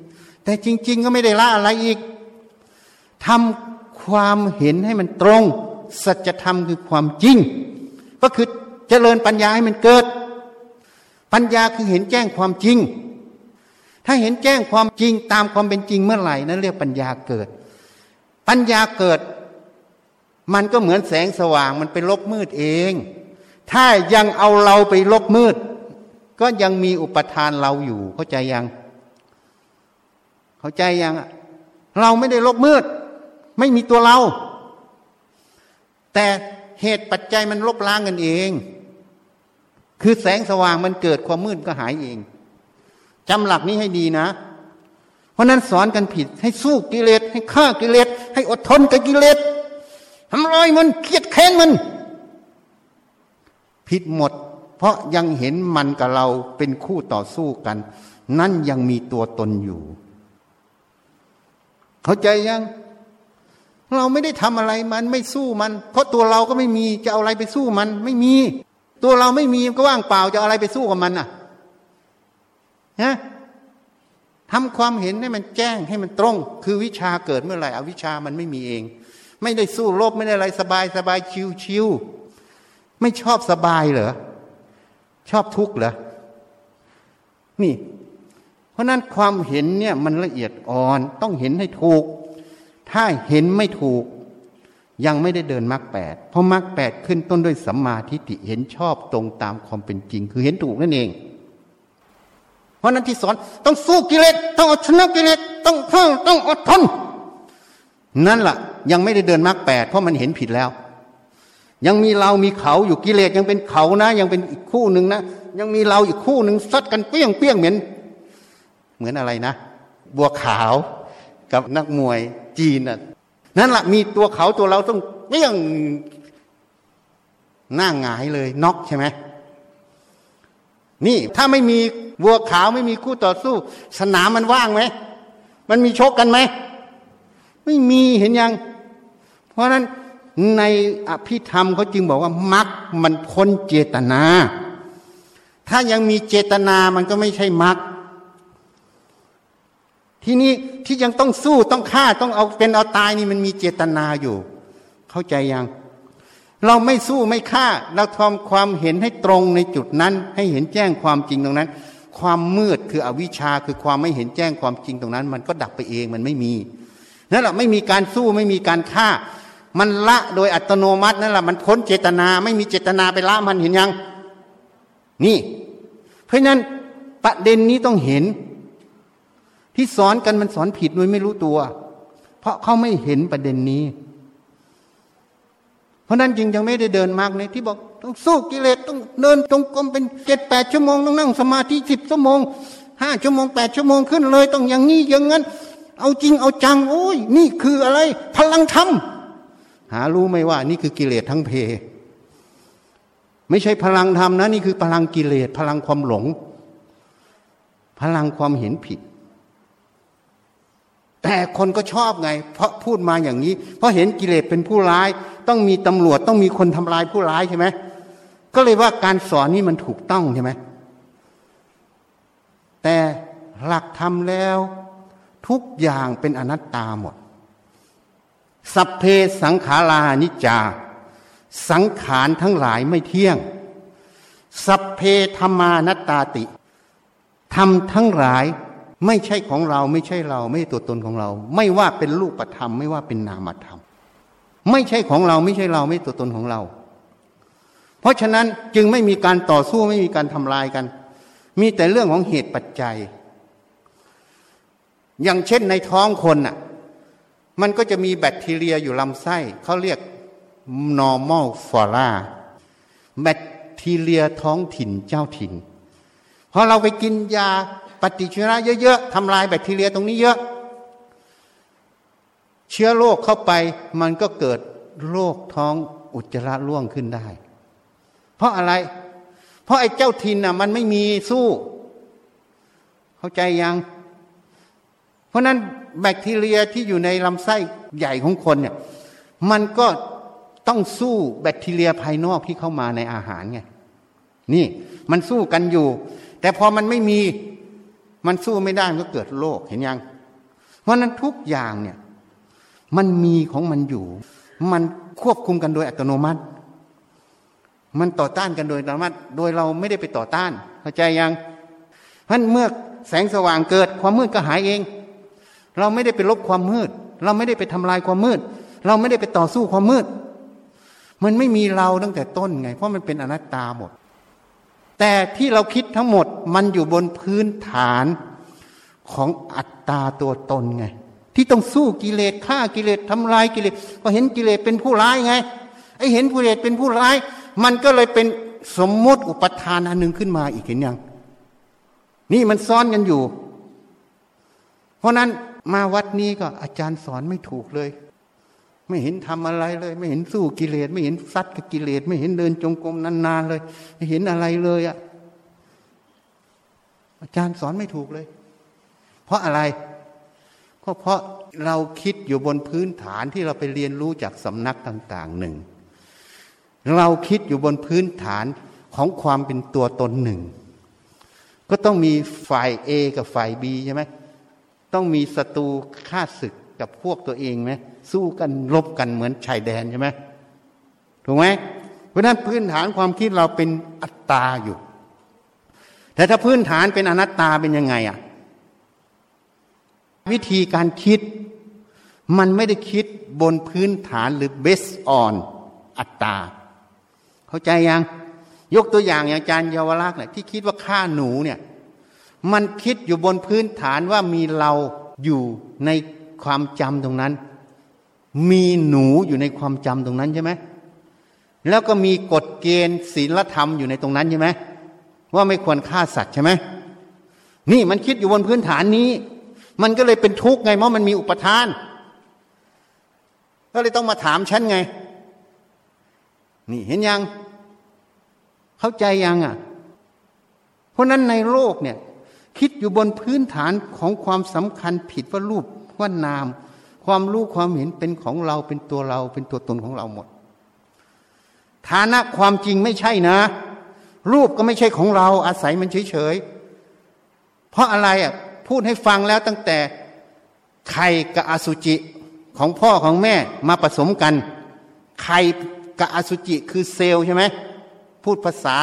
Speaker 1: แต่จริง ๆ ก็ไม่ได้ละอะไรอีกทำ ความเห็นให้มันตรง สัจธรรมคือความจริง ก็คือเจริญปัญญาให้มันเกิด ปัญญาคือเห็นแจ้งความจริง ถ้าเห็นแจ้งความจริงตามความเป็นจริงเมื่อไหร่นั้นเรียกปัญญาเกิด ปัญญาเกิด มันก็เหมือนแสงสว่างมันเป็นลบมืดเอง ถ้ายังเอาเราไปลบมืด ก็ยังมีอุปทานเราอยู่เข้าใจยัง เข้าใจยังเราไม่ได้ลบมืด ไม่มีตัวเรา แต่เหตุปัจจัยมันลบล้างกันเอง คือแสงสว่างมันเกิดความมืดก็หายเองจำหลักนี้ให้ดีนะ เพราะนั้นสอนกันผิดให้สู้กิเลสให้ฆ่ากิเลสให้อดทนกับกิเลสทำลายมันเครียดแค้นมัน ผิดหมด เพราะยังเห็นมันกับเราเป็นคู่ต่อสู้กัน นั่นยังมีตัวตนอยู่ เข้าใจยัง เราไม่ได้ทำอะไรมันไม่สู้มัน เพราะตัวเราก็ไม่มีจะเอาอะไรไปสู้มัน ไม่มี ตัวเราไม่มีก็ว่างเปล่าจะอะไรไปสู้กับมันอะฮะทำความเห็นให้มันแจ้งให้มันตรง คือวิชาเกิดเมื่อไหร่อวิชามันไม่มีเอง ไม่ได้สู้รบไม่ได้อะไรสบายสบายชิวชิวไม่ชอบสบายเหรอชอบทุกข์เหรอนี่ เพราะนั้นความเห็นเนี่ยมันละเอียดอ่อนต้องเห็นให้ถูก ถ้าเห็นไม่ถูก ยังไม่ได้เดินมรรคแปดเพราะมรรคแปดขึ้นต้นด้วยสัมมาทิฏฐิเห็นชอบตรงตามความเป็นจริง คือเห็นถูกนั่นเอง เพราะนั้นที่สอนต้องสู้กิเลสต้องเอาชนะกิเลสต้องเพิ่ต้องอดทนนั่นละ่ะ ยังไม่ได้เดินมรรคแปดเพราะมันเห็นผิดแล้ว ยังมีเรามีเขาอยู่กิเลสยังเป็นเขานะ ยังเป็นอีกคู่หนึ่งนะยังมีเราอีกคู่หนึ่งซัดกันเปี้ยงเปี้ยงเหมือน เหมือนอะไรนะ บัวขาวกับนักมวย จีนน่ะนั่นละ่ะมีตัวเขาตัวเราต้องเปี้ยงหน้าหงายเลยน็อกใช่ไหมนี่ถ้าไม่มีวัวขาวไม่มีคู่ต่อสู้ สนามมันว่างไหมมันมีชกกันไหมไม่มีเห็นยัง เพราะนั้นในอภิธรรมเขาจึงบอกว่ามักมันพ้นเจตนา ถ้ายังมีเจตนามันก็ไม่ใช่มัก ที่นี้ที่ยังต้องสู้ต้องฆ่าต้องเอาเป็นเอาตายนี่มันมีเจตนาอยู่ เข้าใจยัง เราไม่สู้ไม่ฆ่า เราทำความเห็นให้ตรงในจุดนั้น ให้เห็นแจ้งความจริงตรงนั้น ความมืดคืออวิชชาคือความไม่เห็นแจ้งความจริงตรงนั้น มันก็ดับไปเองมันไม่มีนั่นแหละไม่มีการสู้ไม่มีการฆ่า มันละโดยอัตโนมัตินั่นแหละมันพ้นเจตนาไม่มีเจตนาไปละมันเห็นยัง นี่ เพราะนั้นประเด็นนี้ต้องเห็น ที่สอนกันมันสอนผิดโดยไม่รู้ตัว เพราะเขาไม่เห็นประเด็นนี้ เพราะนั้นจึงยังไม่ได้เดินมากในที่บอกต้องสู้กิเลสต้องเดินตรงกลมเป็นเจ็ดแปดชั่วโมงต้องนั่งสมาธิสิบชั่วโมงห้าชั่วโมงแปดชั่วโมงขึ้นเลย ต้องอย่างนี้อย่างนั้น เอาจริงเอาจัง โอ้ย นี่คืออะไร พลังธรรมหารู้ไหมว่า นี่คือกิเลสทั้งเพ ไม่ใช่พลังธรรมนะ นี่คือพลังกิเลสพลังความหลง พลังความเห็นผิด แต่คนก็ชอบไง เพราะพูดมาอย่างนี้ เพราะเห็นกิเลสเป็นผู้ร้าย ต้องมีตำรวจต้องมีคนทำลายผู้ร้ายใช่ไหมก็เลยว่าการสอนนี่มันถูกต้องใช่ไหมแต่หลักธรรมแล้ว ทุกอย่างเป็นอนัตตาหมด สัพเพสังขารานิจจา สังขารทั้งหลายไม่เที่ยง สัพเพธรรมานัตตาติทำทั้งหลาย ไม่ใช่ของเราไม่ใช่เรา ไม่ใช่ตัวตนของเรา ไม่ว่าเป็นรูปธรรม ไม่ว่าเป็นนามธรรม ไม่ใช่ของเราไม่ใช่เราไม่ตัวตนของเรา เพราะฉะนั้นจึงไม่มีการต่อสู้ไม่มีการทำลายกัน มีแต่เรื่องของเหตุปัจจัย อย่างเช่นในท้องคนน่ะ มันก็จะมีแบคทีเรียอยู่ลำไส้เขาเรียก normal flora แบคทีเรียท้องถิ่นเจ้าถิ่นพอเราไปกินยา ปฏิชีวนะเยอะๆทำลายแบคทีเรียตรงนี้เยอะ เชื้อโรคเข้าไปมันก็เกิดโรคท้องอุจจาระร่วงขึ้นได้ เพราะอะไร เพราะไอ้เจ้าทินน่ะ มันไม่มีสู้ เข้าใจยัง เพราะนั้นแบคทีเรียที่อยู่ในลำไส้ใหญ่ของคนเนี่ย มันก็ต้องสู้แบคทีเรียภายนอกที่เข้ามาในอาหารไงนี่มันสู้กันอยู่ แต่พอมันไม่มี มันสู้ไม่ได้มันก็เกิดโรคเห็นยัง เพราะนั้นทุกอย่างเนี่ย มันมีของมันอยู่ มันควบคุมกันโดยอัตโนมัติ มันต่อต้านกันโดยอัตโนมัติ โดยเราไม่ได้ไปต่อต้านเข้าใจยังเพราะเมื่อแสงสว่างเกิดความมืดก็หายเอง เราไม่ได้ไปลบความมืด เราไม่ได้ไปทำลายความมืด เราไม่ได้ไปต่อสู้ความมืด มันไม่มีเราตั้งแต่ต้นไง เพราะมันเป็นอนัตตาหมด แต่ที่เราคิดทั้งหมดมันอยู่บนพื้นฐานของอัตตาตัวตนไง ที่ต้องสู้กิเลสฆ่ากิเลสทำลายกิเลสก็เห็นกิเลสเป็นผู้ร้ายไงไอเห็นกิเลสเป็นผู้ร้าย มันก็เลยเป็นสมมติอุปทานอันหนึ่งขึ้นมาอีกเห็นยัง นี่มันซ้อนกันอยู่ เพราะนั้นมาวัดนี้ก็อาจารย์สอนไม่ถูกเลย ไม่เห็นทำอะไรเลย ไม่เห็นสู้กิเลส ไม่เห็นซัดกับกิเลส ไม่เห็นเดินจงกรมนานๆเลย ไม่เห็นอะไรเลยอะอาจารย์สอนไม่ถูกเลย เพราะอะไรก็เพราะเราคิดอยู่บนพื้นฐานที่เราไปเรียนรู้จากสำนักต่าง ๆหนึ่ง เราคิดอยู่บนพื้นฐานของความเป็นตัวตนหนึ่ง ก็ต้องมีฝ่าย A กับฝ่าย B ใช่ไหมต้องมีศัตรูฆ่าศึกกับพวกตัวเองไหม สู้กันรบกันเหมือนชายแดนใช่ไหมถูกไหมเพราะนั้นพื้นฐานความคิดเราเป็นอัตตาอยู่ แต่ถ้าพื้นฐานเป็นอนัตตาเป็นยังไงอะวิธีการคิดมันไม่ได้คิดบนพื้นฐานหรือ based on อัตตา เข้าใจยัง ยกตัวอย่างอย่างอาจารย์เยาวรักษ์เนี่ยที่คิดว่าฆ่าหนูเนี่ยมันคิดอยู่บนพื้นฐานว่ามีเราอยู่ในความจำตรงนั้น มีหนูอยู่ในความจำตรงนั้นใช่ไหมแล้วก็มีกฎเกณฑ์ศีลธรรมอยู่ในตรงนั้นใช่ไหมว่าไม่ควรฆ่าสัตว์ใช่ไหมนี่มันคิดอยู่บนพื้นฐานนี้ มันก็เลยเป็นทุกข์ไงเพราะมันมีอุปทาน ก็เลยต้องมาถามฉันไง นี่เห็นยัง เข้าใจยังอะ เพราะนั้นในโลกเนี่ย คิดอยู่บนพื้นฐานของความสำคัญผิดว่ารูปว่านาม ความรู้ความเห็นเป็นของเราเป็นตัวเราเป็นตัวตนของเราหมด ฐานะความจริงไม่ใช่นะ รูปก็ไม่ใช่ของเราอาศัยมันเฉยๆ เพราะอะไรอะพูดให้ฟังแล้วตั้งแต่ไข่กับอสุจิของพ่อของแม่มาผสมกัน ไข่กับอสุจิคือเซลล์ใช่ไหมพูดภาษา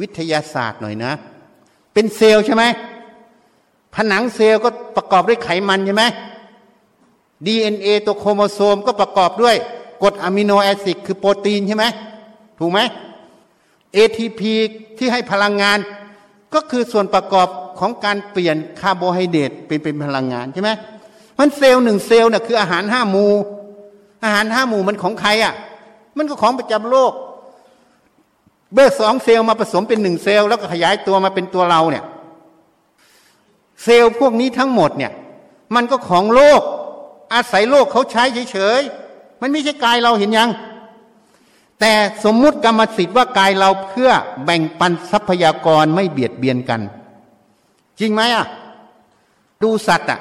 Speaker 1: วิทยาศาสตร์หน่อยนะ เป็นเซลล์ใช่ไหมผนังเซลล์ก็ประกอบด้วยไขมันใช่ไหม DNA ตัวโครโมโซมก็ประกอบด้วยกรด amino acid คือโปรตีนใช่ไหมถูกไหม ATP ที่ให้พลังงาน ก็คือส่วนประกอบของการเปลี่ยนคาร์โบไฮเดรตเป็นเป็นพลังงานใช่ไหมมันเซลล์หนึ่งเซลล์เนี่ยคืออาหารห้าหมู่ อาหารห้าหมู่มันของใครอะ มันก็ของประจำโลก เบอร์สองเซลล์มาผสมเป็นหนึ่งเซลล์แล้วก็ขยายตัวมาเป็นตัวเราเนี่ย เซลล์พวกนี้ทั้งหมดเนี่ย มันก็ของโลก อาศัยโลกเขาใช้เฉยๆ มันไม่ใช่กายเราเห็นยัง แต่สมมุติกรรมสิทธิ์ว่ากายเราเพื่อแบ่งปันทรัพยากรไม่เบียดเบียนกัน จริงไหมอะ ดูสัตว์อะ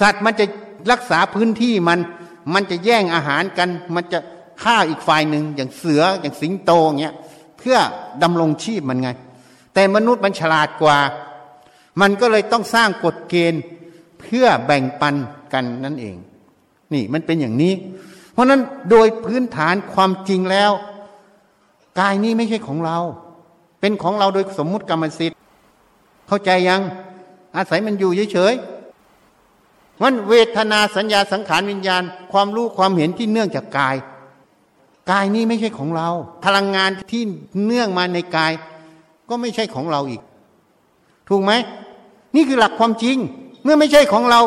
Speaker 1: สัตว์มันจะรักษาพื้นที่มัน มันจะแย่งอาหารกัน มันจะฆ่าอีกฝ่ายหนึ่งอย่างเสืออย่างสิงโตเงี้ยเพื่อดำรงชีพมันไง แต่มนุษย์มันฉลาดกว่า มันก็เลยต้องสร้างกฎเกณฑ์เพื่อแบ่งปัน กันนั่นเอง นี่มันเป็นอย่างนี้ เพราะนั้นโดยพื้นฐานความจริงแล้ว กายนี้ไม่ใช่ของเรา เป็นของเราโดยสมมุติกรรมสิทธิ์เข้าใจยัง อาศัยมันอยู่เฉยๆมันเวทนาสัญญาสังขารวิญญาณ ความรู้ความเห็นที่เนื่องจากกาย กายนี้ไม่ใช่ของเรา พลังงานที่เนื่องมาในกาย ก็ไม่ใช่ของเราอีก ถูกไหมนี่คือหลักความจริง เมื่อไม่ใช่ของเรา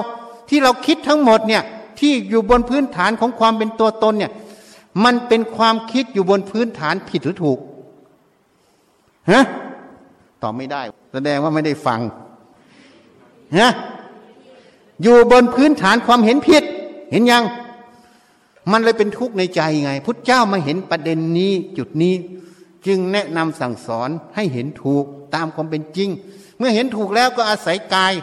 Speaker 1: ที่เราคิดทั้งหมดเนี่ยที่อยู่บนพื้นฐานของความเป็นตัวตนเนี่ยมันเป็นความคิดอยู่บนพื้นฐานผิดหรือถูกฮะตอบไม่ได้ แสดงว่าไม่ได้ฟังฮะอยู่บนพื้นฐานความเห็นผิด เห็นยัง มันเลยเป็นทุกข์ในใจไง พุทธเจ้ามาเห็นประเด็นนี้จุดนี้ จึงแนะนำสั่งสอนให้เห็นถูกตามความเป็นจริง เมื่อเห็นถูกแล้วก็อาศัยกาย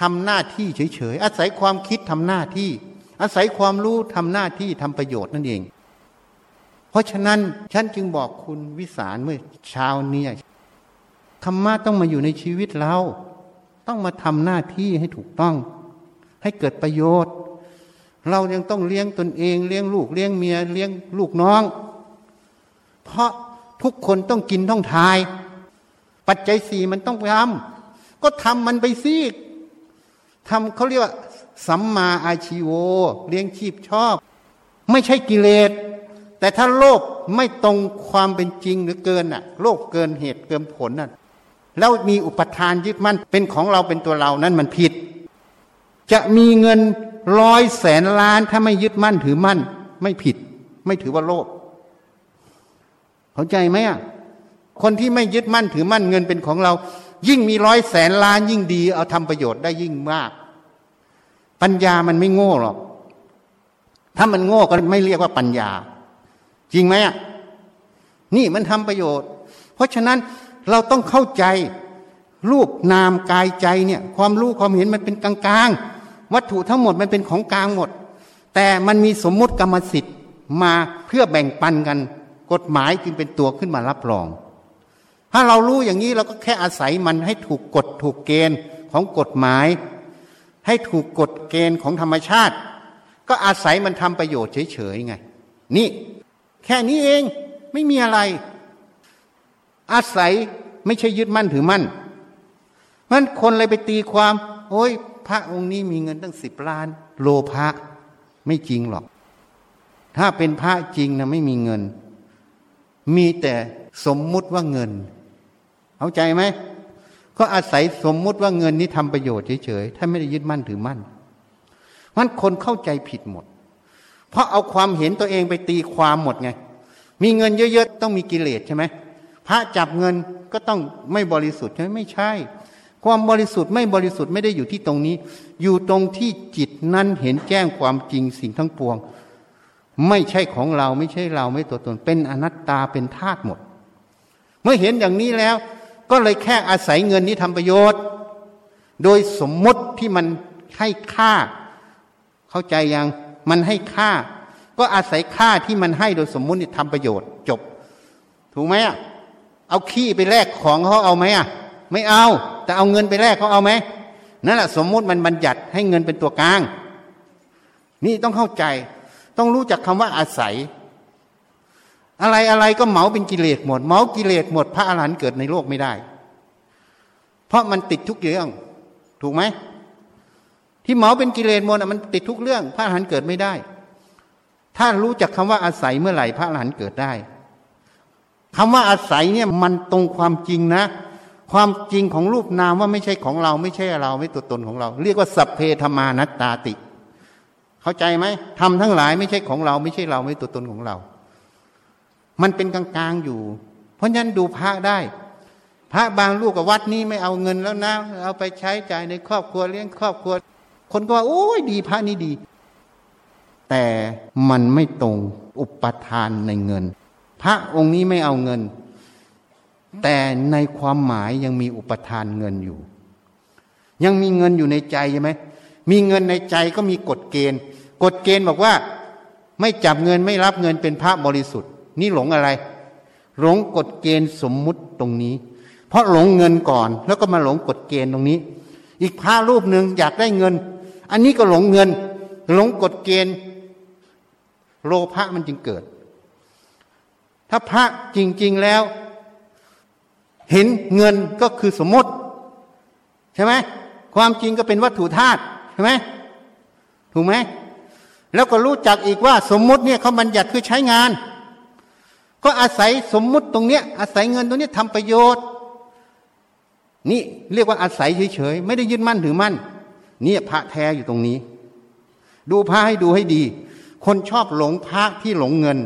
Speaker 1: ทำหน้าที่เฉยๆ อาศัยความคิดทำหน้าที่ อาศัยความรู้ทำหน้าที่ทำประโยชน์นั่นเอง เพราะฉะนั้นฉันจึงบอกคุณวิสารเมื่อเช้านี้ธรรมะต้องมาอยู่ในชีวิตเรา ต้องมาทำหน้าที่ให้ถูกต้อง ให้เกิดประโยชน์ เรายังต้องเลี้ยงตนเองเลี้ยงลูกเลี้ยงเมียเลี้ยงลูกน้อง เพราะทุกคนต้องกินต้องทาย ปัจจัยสี่มันต้องทำก็ทำมันไปซิ ทำเขาเรียกว่า สัมมาอาชีโว เลี้ยงชีพชอบ ไม่ใช่กิเลส แต่ถ้าโลกไม่ตรงความเป็นจริงหรือเกินอะ โลกเกินเหตุเกินผลน่ะแล้วมีอุปทานยึดมั่นเป็นของเราเป็นตัวเรานั้นมันผิด จะมีเงินร้อยแสนล้านถ้าไม่ยึดมั่นถือมั่น ไม่ผิด ไม่ถือว่าโลภเข้าใจไหมอะคนที่ไม่ยึดมั่นถือมั่นเงินเป็นของเรา ยิ่งมีร้อยแสนล้านยิ่งดี เอาทำประโยชน์ได้ยิ่งมาก ปัญญามันไม่โง่หรอก ถ้ามันโง่ก็ไม่เรียกว่าปัญญา จริงไหมอะนี่มันทำประโยชน์ เพราะฉะนั้นเราต้องเข้าใจรูปนามกายใจเนี่ย ความรู้ความเห็นมันเป็นกลางๆ วัตถุทั้งหมดมันเป็นของกลางหมด แต่มันมีสมมุติกรรมสิทธิ์มาเพื่อแบ่งปันกัน กฎหมายจึงเป็นตัวขึ้นมารับรอง ถ้าเรารู้อย่างนี้เราก็แค่อาศัยมันให้ถูกกฎถูกเกณฑ์ของกฎหมาย ให้ถูกกฎเกณฑ์ของธรรมชาติ ก็อาศัยมันทำประโยชน์เฉยๆไง นี่แค่นี้เองไม่มีอะไร อาศัยไม่ใช่ยึดมั่นถือมั่นมันคนเลยไปตีความ โอ้ย พระองค์นี้มีเงินตั้งสิบล้าน โลภะไม่จริงหรอก ถ้าเป็นพระจริงนะไม่มีเงิน มีแต่สมมุติว่าเงิน เข้าใจไหมก็อาศัยสมมุติว่าเงินนี้ทำประโยชน์เฉยๆถ้าไม่ได้ยึดมั่นถือมั่นมันคนเข้าใจผิดหมด เพราะเอาความเห็นตัวเองไปตีความหมดไง มีเงินเยอะๆ ต้องมีกิเลสใช่ไหมพระจับเงินก็ต้องไม่บริสุทธิ์ใช่ไหมไม่ใช่ ความบริสุทธิ์ไม่บริสุทธิ์ไม่ได้อยู่ที่ตรงนี้ อยู่ตรงที่จิตนั้นเห็นแจ้งความจริงสิ่งทั้งปวง ไม่ใช่ของเราไม่ใช่เราไม่ตัวตน เป็นอนัตตาเป็นธาตุหมด เมื่อเห็นอย่างนี้แล้ว ก็เลยแค่อาศัยเงินนี้ทำประโยชน์ โดยสมมติที่มันให้ค่า เข้าใจยังมันให้ค่า ก็อาศัยค่าที่มันให้โดยสมมุตินี่ทำประโยชน์จบ ถูกไหมอะเอาขี้ไปแลกของเขาเอาไหมอะ ไม่เอา แต่เอาเงินไปแลกเขาเอาไหมนั่นแหละสมมุติมันบัญญัติให้เงินเป็นตัวกลาง นี่ต้องเข้าใจ ต้องรู้จักคำว่าอาศัย อะไรอะไรก็เหมาเป็นกิเลสหมดเหมากิเลสหมด พระอรหันต์เกิดในโลกไม่ได้ เพราะมันติดทุกเรื่อง ถูกไหมที่เหมาเป็นกิเลสหมดมันติดทุกเรื่อง พระอรหันต์เกิดไม่ได้ ถ้ารู้จักคำว่าอาศัยเมื่อไหร่พระอรหันต์เกิดได้คำว่าอาศัยเนี่ยมันตรงความจริงนะ ความจริงของรูปนามว่าไม่ใช่ของเรา ไม่ใช่เราไม่ตัวตนของเรา เรียกว่าสัพเพธมานัตตาติ เข้าใจไหมทำทั้งหลายไม่ใช่ของเรา ไม่ใช่เราไม่ตัวตนของเรา มันเป็นกลางๆอยู่ เพราะฉะนั้นดูพระได้ พระบางลูกกับวัดนี้ไม่เอาเงินแล้วนะ เอาไปใช้จ่ายในครอบครัวเลี้ยงครอบครัว คนก็ว่าโอ้ยดีพระนี้ดี แต่มันไม่ตรงอุปทานในเงิน พระองค์นี้ไม่เอาเงิน แต่ในความหมายยังมีอุปทานเงินอยู่ ยังมีเงินอยู่ในใจใช่ไหมมีเงินในใจก็มีกฎเกณฑ์ กฎเกณฑ์บอกว่า ไม่จับเงินไม่รับเงินเป็นพระบริสุทธิ์ นี่หลงอะไร หลงกฎเกณฑ์สมมุติตรงนี้ เพราะหลงเงินก่อน แล้วก็มาหลงกฎเกณฑ์ตรงนี้ อีกพระรูปหนึ่งอยากได้เงิน อันนี้ก็หลงเงิน หลงกฎเกณฑ์ โลภะมันจึงเกิด ถ้าพระจริง ๆแล้ว เห็นเงินก็คือสมมติ ใช่ไหมความจริงก็เป็นวัตถุธาตุใช่ไหมถูกไหมแล้วก็รู้จักอีกว่าสมมุติเนี่ยเขาบัญญัติคือใช้งาน ก็อาศัยสมมุติตรงเนี้ย อาศัยเงินตรงนี้ทำประโยชน์ นี่เรียกว่าอาศัยเฉยๆไม่ได้ยึดมั่นถือมั่นนี่พระแท้อยู่ตรงนี้ ดูพระให้ดูให้ดี คนชอบหลงพระที่หลงเงิน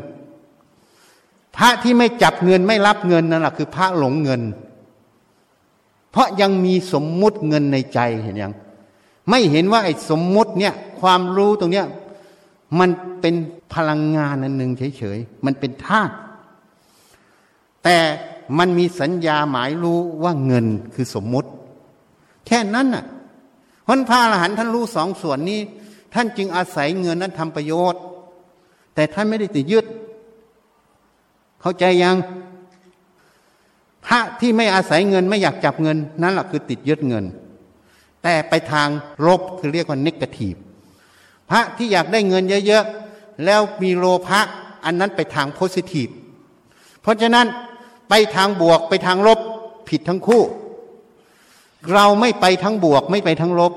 Speaker 1: พระที่ไม่จับเงินไม่รับเงินนั่นแหละคือพระหลงเงิน เพราะยังมีสมมุติเงินในใจเห็นยังไม่เห็นว่าไอ้สมมุติเนี่ยความรู้ตรงเนี้ยมันเป็นพลังงานอันหนึ่งเฉยๆมันเป็นธาตุ แต่มันมีสัญญาหมายรู้ว่าเงินคือสมมุติ แค่นั้นน่ะคนพระอรหันต์ท่านรู้สองส่วนนี้ ท่านจึงอาศัยเงินนั้นทำประโยชน์ แต่ท่านไม่ได้ติดยึด เข้าใจยัง พระที่ไม่อาศัยเงินไม่อยากจับเงิน นั่นแหละคือติดยึดเงิน แต่ไปทางลบคือเรียกว่าเนกาทีฟพระที่อยากได้เงินเยอะๆแล้วมีโลภะอันนั้นไปทางโพสิทีฟเพราะฉะนั้น ไปทางบวกไปทางลบผิดทั้งคู่ เราไม่ไปทั้งบวกไม่ไปทั้งลบ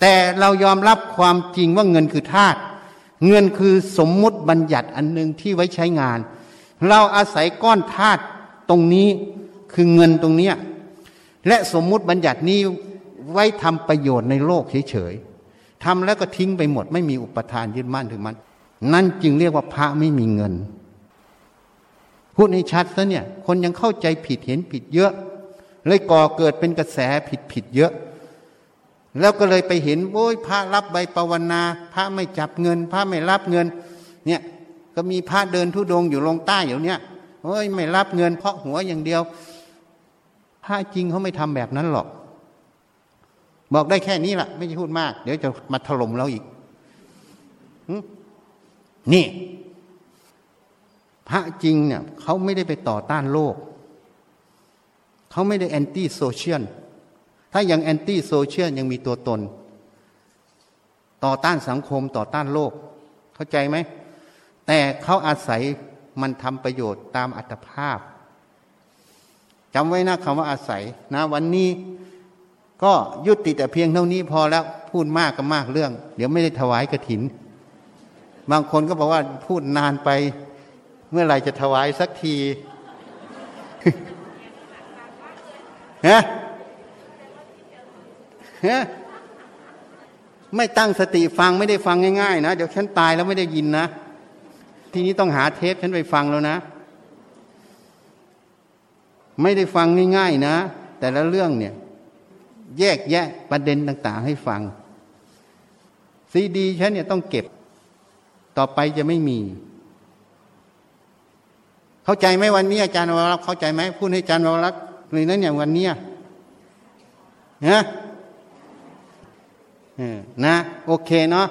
Speaker 1: แต่เรายอมรับความจริงว่าเงินคือธาตุเงินคือสมมุติบัญญัติอันหนึ่งที่ไว้ใช้งาน เราอาศัยก้อนธาตุตรงนี้คือเงินตรงเนี้ยและสมมุติบัญญัตินี้ไว้ทำประโยชน์ในโลกเฉยๆทำแล้วก็ทิ้งไปหมด ไม่มีอุปทานยึดมั่นถึงมัน นั่นจึงเรียกว่าพระไม่มีเงิน พูดให้ชัดซะเนี่ย คนยังเข้าใจผิดเห็นผิดเยอะ เลยก่อเกิดเป็นกระแสผิดผิดเยอะ แล้วก็เลยไปเห็นโอ้ยพระรับใบปวนา พระไม่จับเงิน พระไม่รับเงิน เนี่ยก็มีพระเดินทุดงค์อยู่ลงใต้อยู่เนี่ยโอ้ยไม่รับเงินเพราะหัวอย่างเดียว พระจริงเขาไม่ทำแบบนั้นหรอก บอกได้แค่นี้แหละไม่ใช่พูดมาก เดี๋ยวจะมาถล่มเราอีกนี่ พระจริงเนี่ยเขาไม่ได้ไปต่อต้านโลก เขาไม่ได้ anti-social ถ้ายัง anti-social ยังมีตัวตน ต่อต้านสังคมต่อต้านโลก เข้าใจไหม แต่เขาอาศัยมันทำประโยชน์ตามอัตภาพจำไว้นะคำว่าอาศัยนะวันนี้ก็ยุติแต่เพียงเท่านี้พอแล้วพูดมากก็มากเรื่อง เดี๋ยวไม่ได้ถวายกระถิน บางคนก็บอกว่าพูดนานไป เมื่อไหร่จะถวายสักทีฮะฮะไม่ตั้งสติฟังไม่ได้ฟังง่ายๆนะเดี๋ยวฉันตายแล้วไม่ได้ยินนะ ทีนี้ต้องหาเทปฉันไปฟังแล้วนะ ไม่ได้ฟังง่าย ๆนะ แต่ละเรื่องเนี่ย แยกแยะประเด็นต่าง ๆ ให้ฟังซีดีฉันเนี่ยต้องเก็บ ต่อไปจะไม่มี เข้าใจไหมวันนี้อาจารย์วรรักษ์เข้าใจไหมพูดให้อาจารย์วรรักษ์เลยนั้นอย่างวันเนี้ยนะเออนะโอเคเนาะ